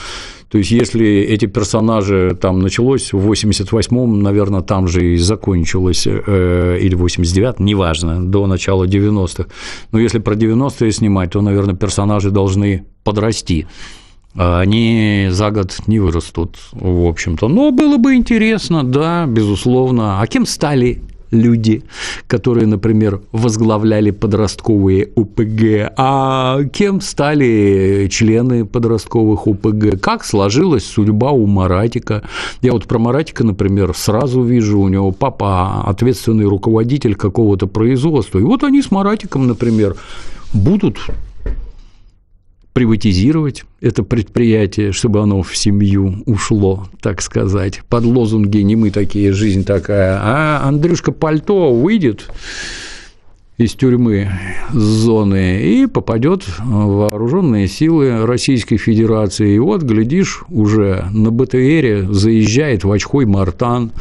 то есть, если эти персонажи там началось в 88-м, наверное, там же и закончилось, э, или 89-м, неважно, до начала 90-х. Но если про 90-е снимать, то, наверное, персонажи должны подрасти. Они за год не вырастут, в общем-то. Но было бы интересно, да, безусловно. А кем стали люди, которые, например, возглавляли подростковые УПГ, а кем стали члены подростковых УПГ, как сложилась судьба у Маратика. Я вот про Маратика, например, сразу вижу, у него папа ответственный руководитель какого-то производства, и вот они с Маратиком, например, будут приватизировать это предприятие, чтобы оно в семью ушло, так сказать, под лозунги «не мы такие, жизнь такая», а Андрюшка Пальто выйдет из тюрьмы с зоны и попадет в вооруженные силы Российской Федерации. И вот, глядишь, уже на БТРе заезжает в очкой Мартан,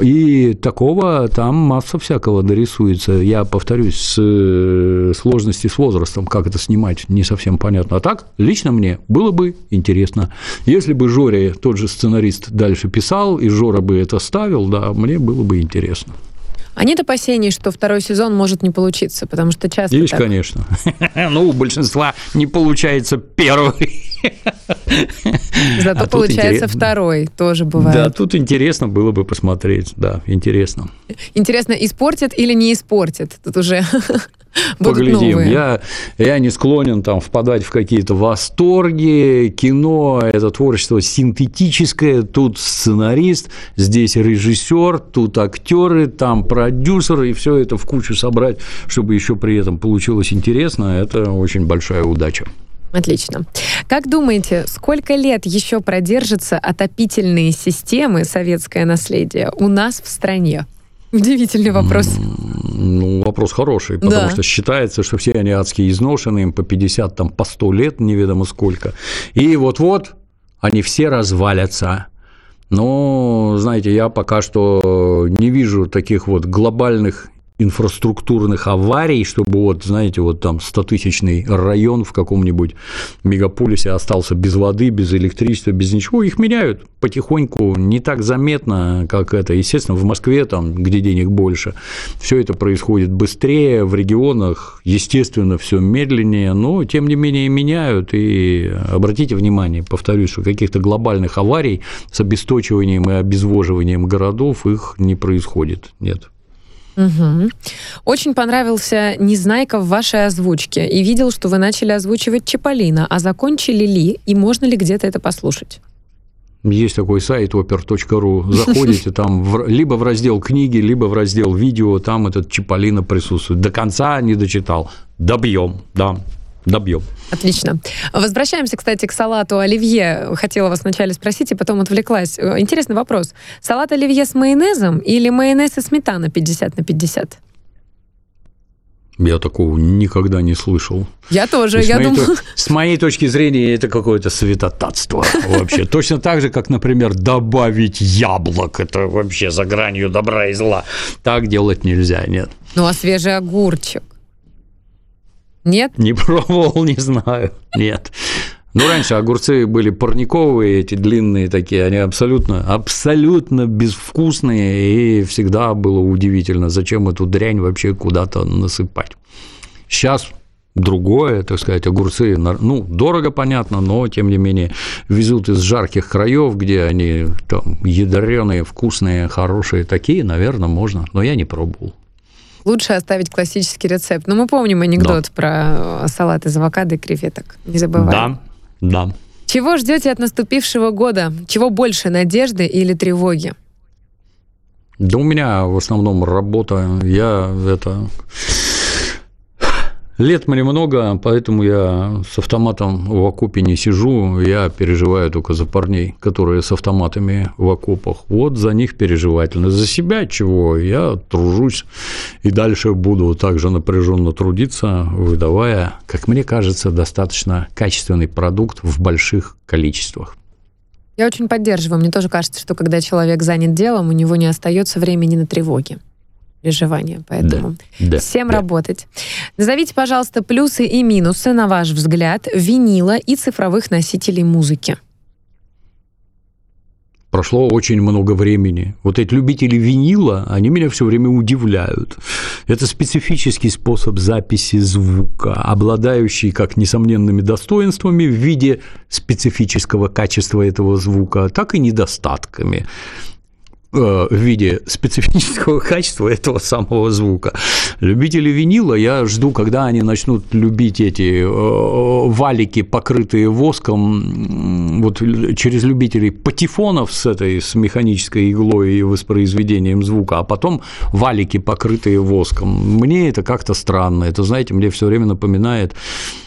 и такого там масса всякого дорисуется. Я повторюсь, с э, сложности с возрастом, как это снимать, не совсем понятно. А так, лично мне было бы интересно. Если бы Жоре, тот же сценарист, дальше писал, и Жора бы это ставил, да, мне было бы интересно. А нет опасений, что второй сезон может не получиться, потому что часто Есть, так... конечно. (laughs) Ну, у большинства не получается первый. Зато а получается второй, тоже бывает. Да, тут интересно было бы посмотреть, да, интересно. Интересно, испортит или не испортит? Тут уже (laughs) Поглядим. Я, я не склонен там впадать в какие-то восторги. Кино – это творчество синтетическое. Тут сценарист, здесь режиссер, тут актеры, там продюсер, и все это в кучу собрать, чтобы еще при этом получилось интересно, это очень большая удача. Отлично. Как думаете, сколько лет еще продержатся отопительные системы советское наследие у нас в стране? Удивительный вопрос. Ну, вопрос хороший, потому да. что считается, что все они адские изношенные, им по 50, там, по 100 лет, неведомо сколько. И вот-вот они все развалятся. Но, знаете, я пока что не вижу таких вот глобальных инфраструктурных аварий, чтобы вот, знаете, вот там 100-тысячный район в каком-нибудь мегаполисе остался без воды, без электричества, без ничего, их меняют потихоньку, не так заметно, как это. Естественно, в Москве, там, где денег больше, все это происходит быстрее, в регионах, естественно, все медленнее, но, тем не менее, меняют. И обратите внимание, повторюсь, что каких-то глобальных аварий с обесточиванием и обезвоживанием городов их не происходит. Нет. Угу. Очень понравился Незнайка в вашей озвучке и видел, что вы начали озвучивать Чаполина. А закончили ли и можно ли где-то это послушать? Есть такой сайт oper.ru. Заходите там в, либо в раздел книги, либо в раздел видео, там этот Чиполлино присутствует. До конца не дочитал. Добьем, да, добьем. Отлично. Возвращаемся, кстати, к салату оливье. Хотела вас вначале спросить, и потом отвлеклась. Э, интересный вопрос. Салат оливье с майонезом или майонез и сметана 50 на 50? Я такого никогда не слышал. Я тоже, я думаю... то- с моей точки зрения, это какое-то святотатство вообще. Точно так же, как, например, добавить яблок. Это вообще за гранью добра и зла. Так делать нельзя, нет. Ну, а свежий огурчик? Нет? Не пробовал, не знаю. Нет. Ну, раньше огурцы были парниковые, эти длинные такие, они абсолютно, абсолютно безвкусные, и всегда было удивительно, зачем эту дрянь вообще куда-то насыпать. Сейчас другое, так сказать, огурцы, ну, дорого, понятно, но, тем не менее, везут из жарких краев, где они там ядреные, вкусные, хорошие, такие, наверное, можно, но я не пробовал. Лучше оставить классический рецепт. Но мы помним анекдот про э, салат из авокадо и креветок. Не забываем. Да, да. Чего ждете от наступившего года? Чего больше, надежды или тревоги? Да у меня в основном работа, я это... Лет мне много, поэтому я с автоматом в окопе не сижу, я переживаю только за парней, которые с автоматами в окопах. Вот за них переживательно. За себя чего? Я тружусь и дальше буду также напряженно трудиться, выдавая, как мне кажется, достаточно качественный продукт в больших количествах. Я очень поддерживаю. Мне тоже кажется, что когда человек занят делом, у него не остается времени на тревоги переживания. Поэтому Да, да, всем да. работать. Назовите, пожалуйста, плюсы и минусы, на ваш взгляд, винила и цифровых носителей музыки. Прошло очень много времени. Вот эти любители винила, они меня все время удивляют. Это специфический способ записи звука, обладающий как несомненными достоинствами в виде специфического качества этого звука, так и недостатками в виде специфического качества этого самого звука. Любители винила, я жду, когда они начнут любить эти э, валики, покрытые воском, вот через любителей патефонов с этой, с механической иглой и воспроизведением звука, а потом валики, покрытые воском. Мне это как-то странно. Это, знаете, мне все время напоминает э,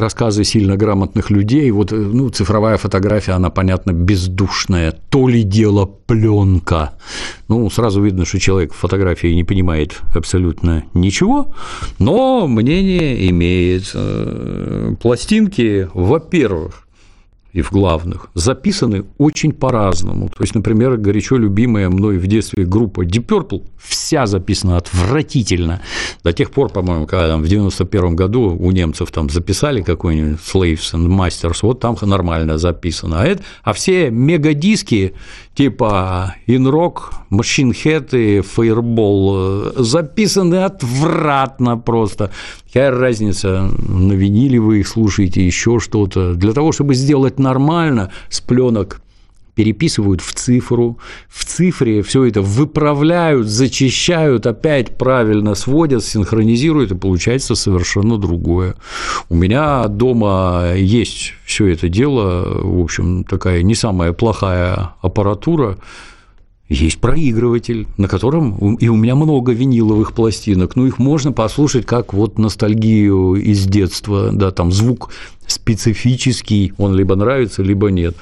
рассказы сильно грамотных людей. Вот, э, ну, цифровая фотография, она, понятно, бездушная. То ли дело пленка. Ну, сразу видно, что человек в фотографии не понимает абсолютно ничего, но мнение имеет. Э, Пластинки, во-первых, и в главных, записаны очень по-разному. То есть, например, горячо любимая мной в детстве группа Deep Purple вся записана отвратительно. До тех пор, по-моему, когда там в 91 году у немцев там записали какой-нибудь Slaves and Masters, вот там нормально записано. А, это, а все мегадиски типа In Rock, Machine Head и Fireball э, записаны отвратно просто. Какая разница, на виниле вы их слушаете, еще что-то. Для того, чтобы сделать нормально, с пленок переписывают в цифру, в цифре все это выправляют, зачищают, опять правильно сводят, синхронизируют, и получается совершенно другое. У меня дома есть все это дело, в общем, такая не самая плохая аппаратура, есть проигрыватель, на котором и у меня много виниловых пластинок, ну их можно послушать как вот ностальгию из детства, да, там звук специфический, он либо нравится, либо нет.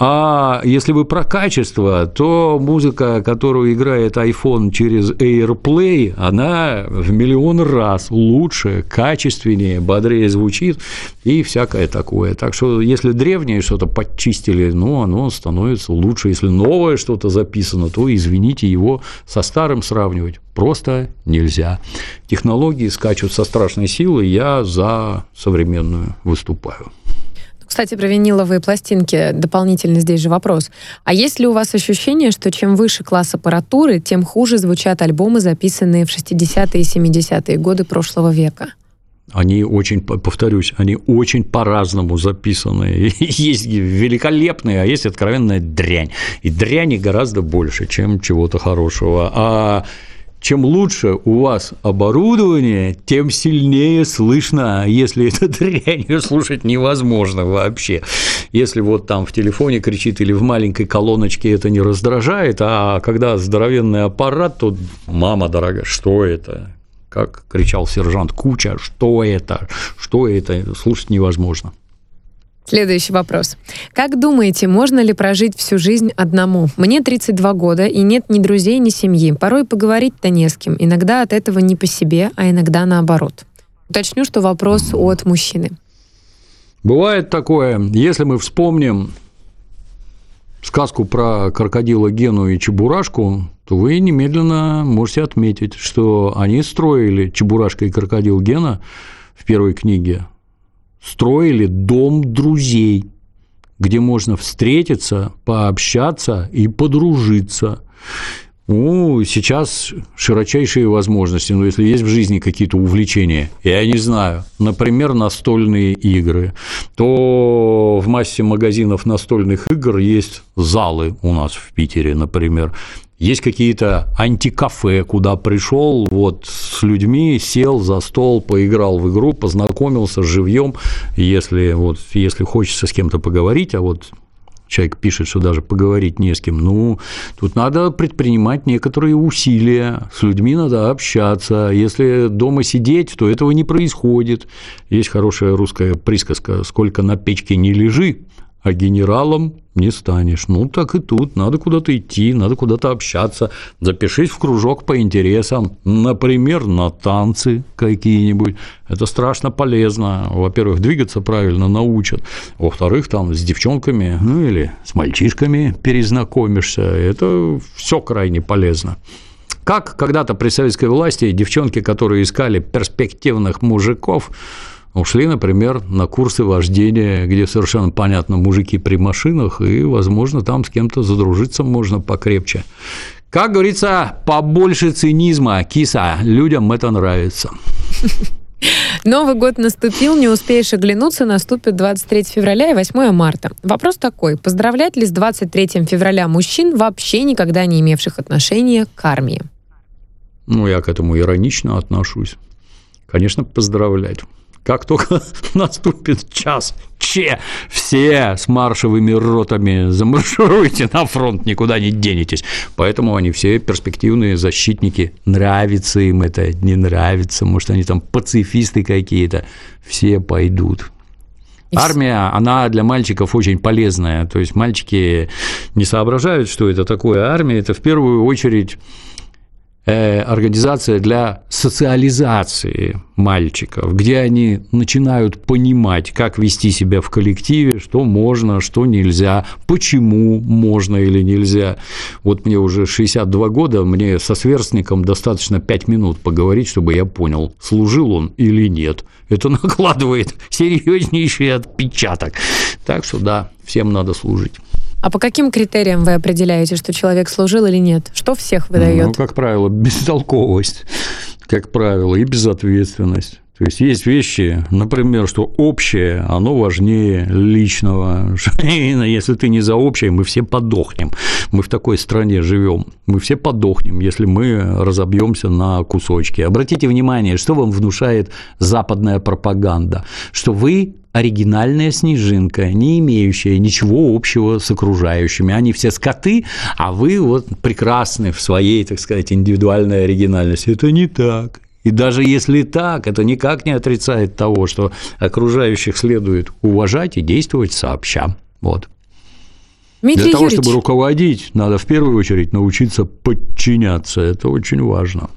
А если вы про качество, то музыка, которую играет iPhone через AirPlay, она в миллион раз лучше, качественнее, бодрее звучит и всякое такое. Так что если древнее что-то подчистили, ну, оно становится лучше. Если новое что-то записано, то, извините, его со старым сравнивать просто нельзя. Технологии скачут со страшной силой, я за современную выступаю. Кстати, про виниловые пластинки дополнительно здесь же вопрос. А есть ли у вас ощущение, что чем выше класс аппаратуры, тем хуже звучат альбомы, записанные в 60-е и 70-е годы прошлого века? Они очень, повторюсь, они очень по-разному записаны. (laughs) Есть великолепные, а есть откровенная дрянь. И дряни гораздо больше, чем чего-то хорошего. А чем лучше у вас оборудование, тем сильнее слышно, если (laughs) это дрянь слушать невозможно вообще. Если вот там в телефоне кричит или в маленькой колоночке это не раздражает, а когда здоровенный аппарат, то мама дорогая, что это? Как кричал сержант Куча, что это? Что это? Слушать невозможно. Следующий вопрос. Как думаете, можно ли прожить всю жизнь одному? Мне 32 года, и нет ни друзей, ни семьи. Порой поговорить-то не с кем. Иногда от этого не по себе, а иногда наоборот. Уточню, что вопрос от мужчины. Бывает такое, если мы вспомним сказку про крокодила Гену и Чебурашку, то вы немедленно можете отметить, что они строили Чебурашка и крокодил Гена в первой книге строили дом друзей, где можно встретиться, пообщаться и подружиться. Ну, сейчас широчайшие возможности, но если есть в жизни какие-то увлечения, я не знаю, например, настольные игры, то в массе магазинов настольных игр есть залы у нас в Питере, например, есть какие-то антикафе, куда пришел вот с людьми, сел за стол, поиграл в игру, познакомился живьем, если вот если хочется с кем-то поговорить, а вот человек пишет, что даже поговорить не с кем. Ну, тут надо предпринимать некоторые усилия, с людьми надо общаться. Если дома сидеть, то этого не происходит. Есть хорошая русская присказка «Сколько на печке не лежи, а генералом не станешь. Ну, так и тут. Надо куда-то идти, надо куда-то общаться. Запишись в кружок по интересам. Например, на танцы какие-нибудь. Это страшно полезно. Во-первых, двигаться правильно научат. Во-вторых, там с девчонками, ну или с мальчишками перезнакомишься. Это все крайне полезно. Как когда-то при советской власти девчонки, которые искали перспективных мужиков, ушли, например, на курсы вождения, где совершенно понятно мужики при машинах, и, возможно, там с кем-то задружиться можно покрепче. Как говорится, побольше цинизма, киса, людям это нравится. (laughs) Новый год наступил, не успеешь оглянуться, наступит 23 февраля и 8 марта. Вопрос такой, поздравлять ли с 23 февраля мужчин, вообще никогда не имевших отношения к армии? Ну, я к этому иронично отношусь. Конечно, поздравлять. Как только (laughs) наступит час Че, все с маршевыми ротами замаршируйте на фронт, никуда не денетесь. Поэтому они все перспективные защитники. Нравится им это, не нравится, может, они там пацифисты какие-то. Все пойдут. Армия, она для мальчиков очень полезная. То есть мальчики не соображают, что это такое. Армия – это в первую очередь организация для социализации мальчиков, где они начинают понимать, как вести себя в коллективе, что можно, что нельзя, почему можно или нельзя. Вот мне уже 62 года, мне со сверстником достаточно 5 минут поговорить, чтобы я понял, служил он или нет. Это (laughs) накладывает серьезнейший отпечаток. Так что да, всем надо служить. А по каким критериям вы определяете, что человек служил или нет? Что всех выдает? Ну, как правило, (laughs) бестолковость, как правило, и безответственность. То есть есть вещи, например, что общее, оно важнее личного. (laughs) Если ты не за общее, мы все подохнем. Мы в такой стране живем. Мы все подохнем, если мы разобьемся на кусочки. Обратите внимание, что вам внушает западная пропаганда, что вы оригинальная снежинка, не имеющая ничего общего с окружающими. Они все скоты, а вы вот прекрасны в своей, так сказать, индивидуальной оригинальности. Это не так. И даже если так, это никак не отрицает того, что окружающих следует уважать и действовать сообща. Вот. Дмитрий Для того, Юрьевич. чтобы руководить, надо в первую очередь научиться подчиняться. Это очень важно.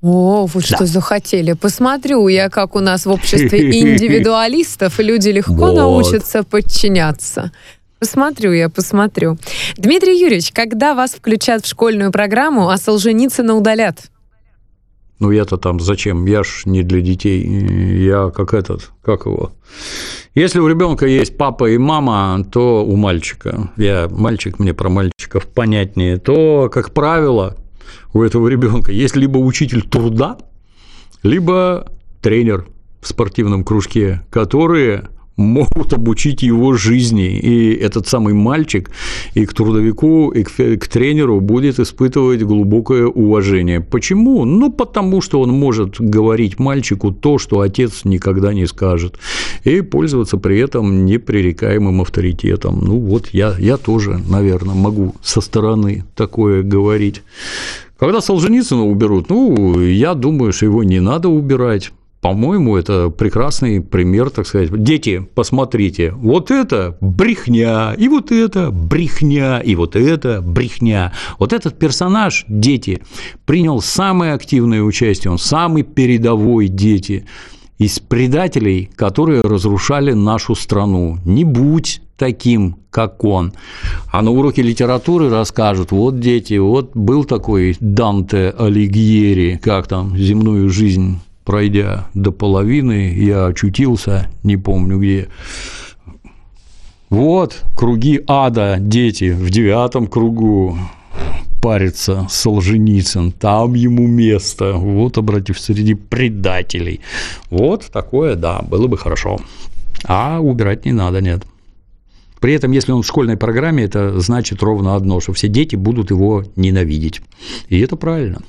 О, вы что да. захотели? Посмотрю я, как у нас в обществе (laughs) индивидуалистов люди легко вот. научатся подчиняться. Посмотрю я, посмотрю. Дмитрий Юрьевич, когда вас включат в школьную программу, а Солженицына удалят? Ну, я-то там зачем? Я ж не для детей. Я как этот, как его? Если у ребенка есть папа и мама, то у мальчика, я мальчик, мне про мальчиков понятнее, то, как правило, у этого ребенка есть либо учитель труда, либо тренер в спортивном кружке, которые могут обучить его жизни. И этот самый мальчик и к трудовику, и к, тренеру будет испытывать глубокое уважение. Почему? Ну, потому что он может говорить мальчику то, что отец никогда не скажет, и пользоваться при этом непререкаемым авторитетом. Ну, вот я, я тоже, наверное, могу со стороны такое говорить. Когда Солженицына уберут, ну, я думаю, что его не надо убирать. По-моему, это прекрасный пример, так сказать. Дети, посмотрите, вот это брехня, и вот это брехня, и вот это брехня. Вот этот персонаж, дети, принял самое активное участие, он самый передовой дети из предателей, которые разрушали нашу страну. Не будь таким, как он. А на уроке литературы расскажут, вот дети, вот был такой Данте Алигьери, как там земную жизнь пройдя до половины, я очутился, не помню где. Вот круги ада, дети, в девятом кругу парится Солженицын, там ему место, вот, обратив, среди предателей. Вот такое, да, было бы хорошо. А убирать не надо, нет. При этом, если он в школьной программе, это значит ровно одно, что все дети будут его ненавидеть. И это правильно.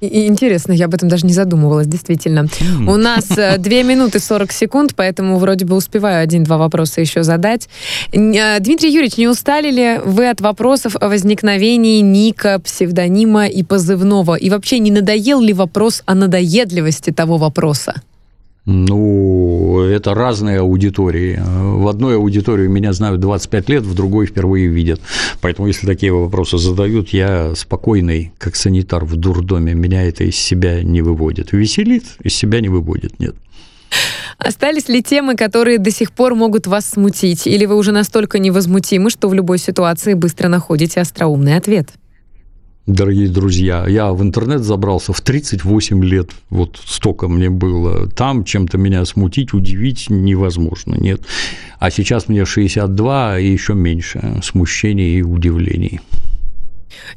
И интересно, я об этом даже не задумывалась, действительно. У нас 2 э, минуты 40 секунд, поэтому вроде бы успеваю один-два вопроса еще задать. Э, Дмитрий Юрьевич, не устали ли вы от вопросов о возникновении ника, псевдонима и позывного? И вообще, не надоел ли вопрос о надоедливости того вопроса? Ну, это разные аудитории. В одной аудитории меня знают 25 лет, в другой впервые видят. Поэтому, если такие вопросы задают, я спокойный, как санитар в дурдоме. Меня это из себя не выводит. Веселит, из себя не выводит, нет. Остались ли темы, которые до сих пор могут вас смутить? Или вы уже настолько невозмутимы, что в любой ситуации быстро находите остроумный ответ? Дорогие друзья. Я в интернет забрался в 38 лет, вот столько мне было. Там чем-то меня смутить, удивить невозможно, нет. А сейчас мне 62 и еще меньше смущений и удивлений.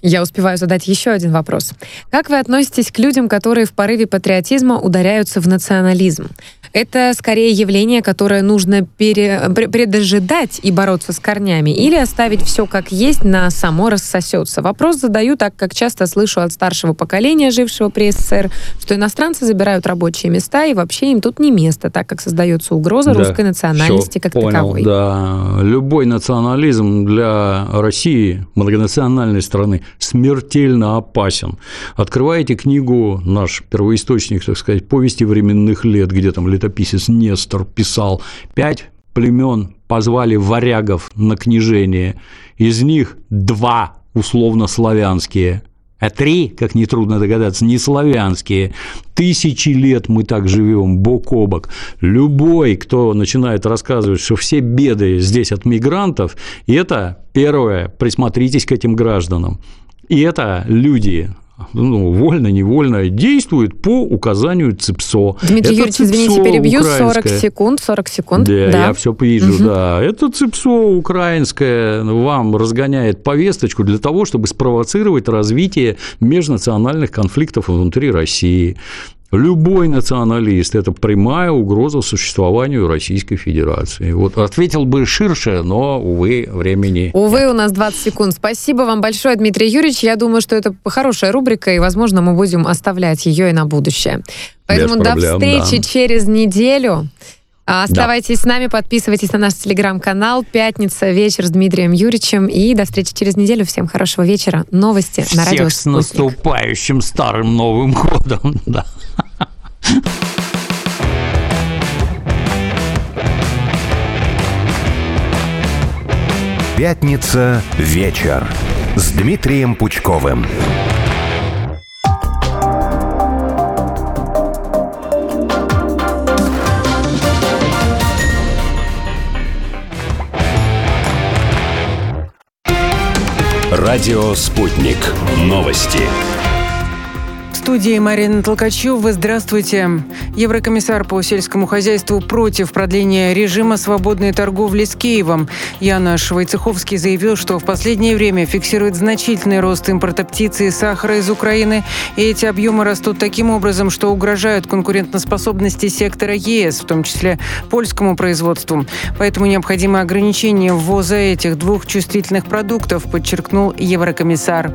Я успеваю задать еще один вопрос. Как вы относитесь к людям, которые в порыве патриотизма ударяются в национализм? Это скорее явление, которое нужно пере, предожидать и бороться с корнями, или оставить все как есть, на само рассосется. Вопрос задаю так, как часто слышу от старшего поколения, жившего при СССР, что иностранцы забирают рабочие места, и вообще им тут не место, так как создается угроза да, русской национальности как понял, таковой. Да, любой национализм для России, многонациональной страны, смертельно опасен. Открываете книгу, наш первоисточник, так сказать, повести временных лет, где там летописец Нестор писал, пять племен позвали варягов на княжение, из них два условно-славянские, а три, как нетрудно догадаться, не славянские. Тысячи лет мы так живем бок о бок. Любой, кто начинает рассказывать, что все беды здесь от мигрантов, это первое, присмотритесь к этим гражданам. И это люди ну, вольно-невольно действует по указанию ЦИПСО. Дмитрий это Юрьевич, ЦИПСО извините, перебью, украинское. 40 секунд, 40 секунд. Да, да. я все вижу, угу. да. Это ЦИПСО украинское вам разгоняет повесточку для того, чтобы спровоцировать развитие межнациональных конфликтов внутри России. Любой националист – это прямая угроза существованию Российской Федерации. Вот ответил бы ширше, но, увы, времени Увы, нет. у нас 20 секунд. Спасибо вам большое, Дмитрий Юрьевич. Я думаю, что это хорошая рубрика, и, возможно, мы будем оставлять ее и на будущее. Поэтому Без проблем, до встречи да. через неделю. Оставайтесь да. с нами, подписывайтесь на наш телеграм-канал. Пятница, вечер с Дмитрием Юрьевичем. И до встречи через неделю. Всем хорошего вечера. Новости Всех на радио с наступающим старым Новым годом. (laughs) Да. Пятница вечер с Дмитрием Пучковым. Радио «Спутник». Новости студии Марина Толкачева. Здравствуйте. Еврокомиссар по сельскому хозяйству против продления режима свободной торговли с Киевом. Янош Войцеховский заявил, что в последнее время фиксирует значительный рост импорта птицы и сахара из Украины. И эти объемы растут таким образом, что угрожают конкурентоспособности сектора ЕС, в том числе польскому производству. Поэтому необходимо ограничение ввоза этих двух чувствительных продуктов, подчеркнул еврокомиссар.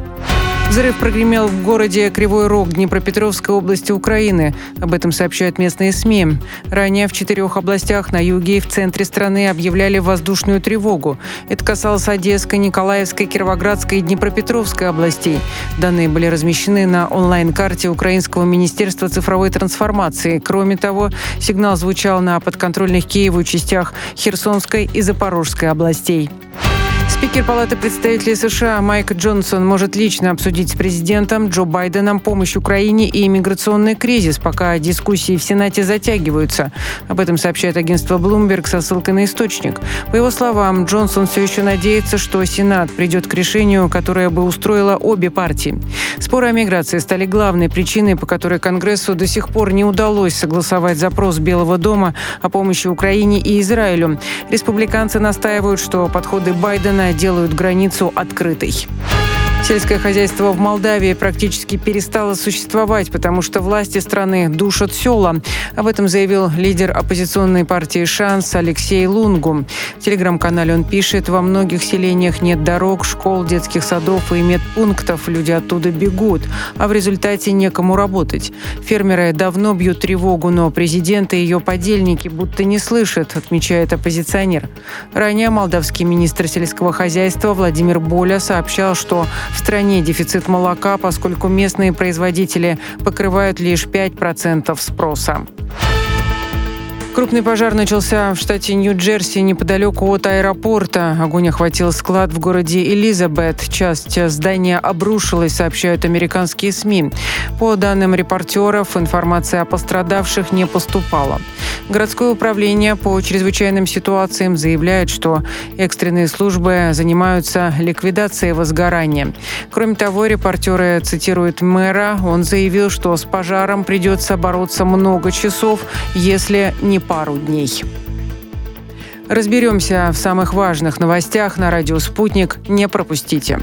Взрыв прогремел в городе Кривой Рог Днепропетровской области Украины. Об этом сообщают местные СМИ. Ранее в четырех областях на юге и в центре страны объявляли воздушную тревогу. Это касалось Одесской, Николаевской, Кировоградской и Днепропетровской областей. Данные были размещены на онлайн-карте Украинского министерства цифровой трансформации. Кроме того, сигнал звучал на подконтрольных Киеву частях Херсонской и Запорожской областей. Спикер Палаты представителей США Майк Джонсон может лично обсудить с президентом Джо Байденом помощь Украине и иммиграционный кризис, пока дискуссии в Сенате затягиваются. Об этом сообщает агентство Bloomberg со ссылкой на источник. По его словам, Джонсон все еще надеется, что Сенат придет к решению, которое бы устроило обе партии. Споры о миграции стали главной причиной, по которой Конгрессу до сих пор не удалось согласовать запрос Белого дома о помощи Украине и Израилю. Республиканцы настаивают, что подходы Байдена делают границу открытой. Сельское хозяйство в Молдавии практически перестало существовать, потому что власти страны душат села. Об этом заявил лидер оппозиционной партии «Шанс» Алексей Лунгу. В телеграм-канале он пишет, во многих селениях нет дорог, школ, детских садов и медпунктов. Люди оттуда бегут, а в результате некому работать. Фермеры давно бьют тревогу, но президент и ее подельники будто не слышат, отмечает оппозиционер. Ранее молдавский министр сельского хозяйства Владимир Боля сообщал, что в стране дефицит молока, поскольку местные производители покрывают лишь 5% спроса. Крупный пожар начался в штате Нью-Джерси неподалеку от аэропорта. Огонь охватил склад в городе Элизабет. Часть здания обрушилась, сообщают американские СМИ. По данным репортеров, информация о пострадавших не поступала. Городское управление по чрезвычайным ситуациям заявляет, что экстренные службы занимаются ликвидацией возгорания. Кроме того, репортеры цитируют мэра. Он заявил, что с пожаром придется бороться много часов, если не пару дней. Разберемся в самых важных новостях на радио «Спутник». Не пропустите.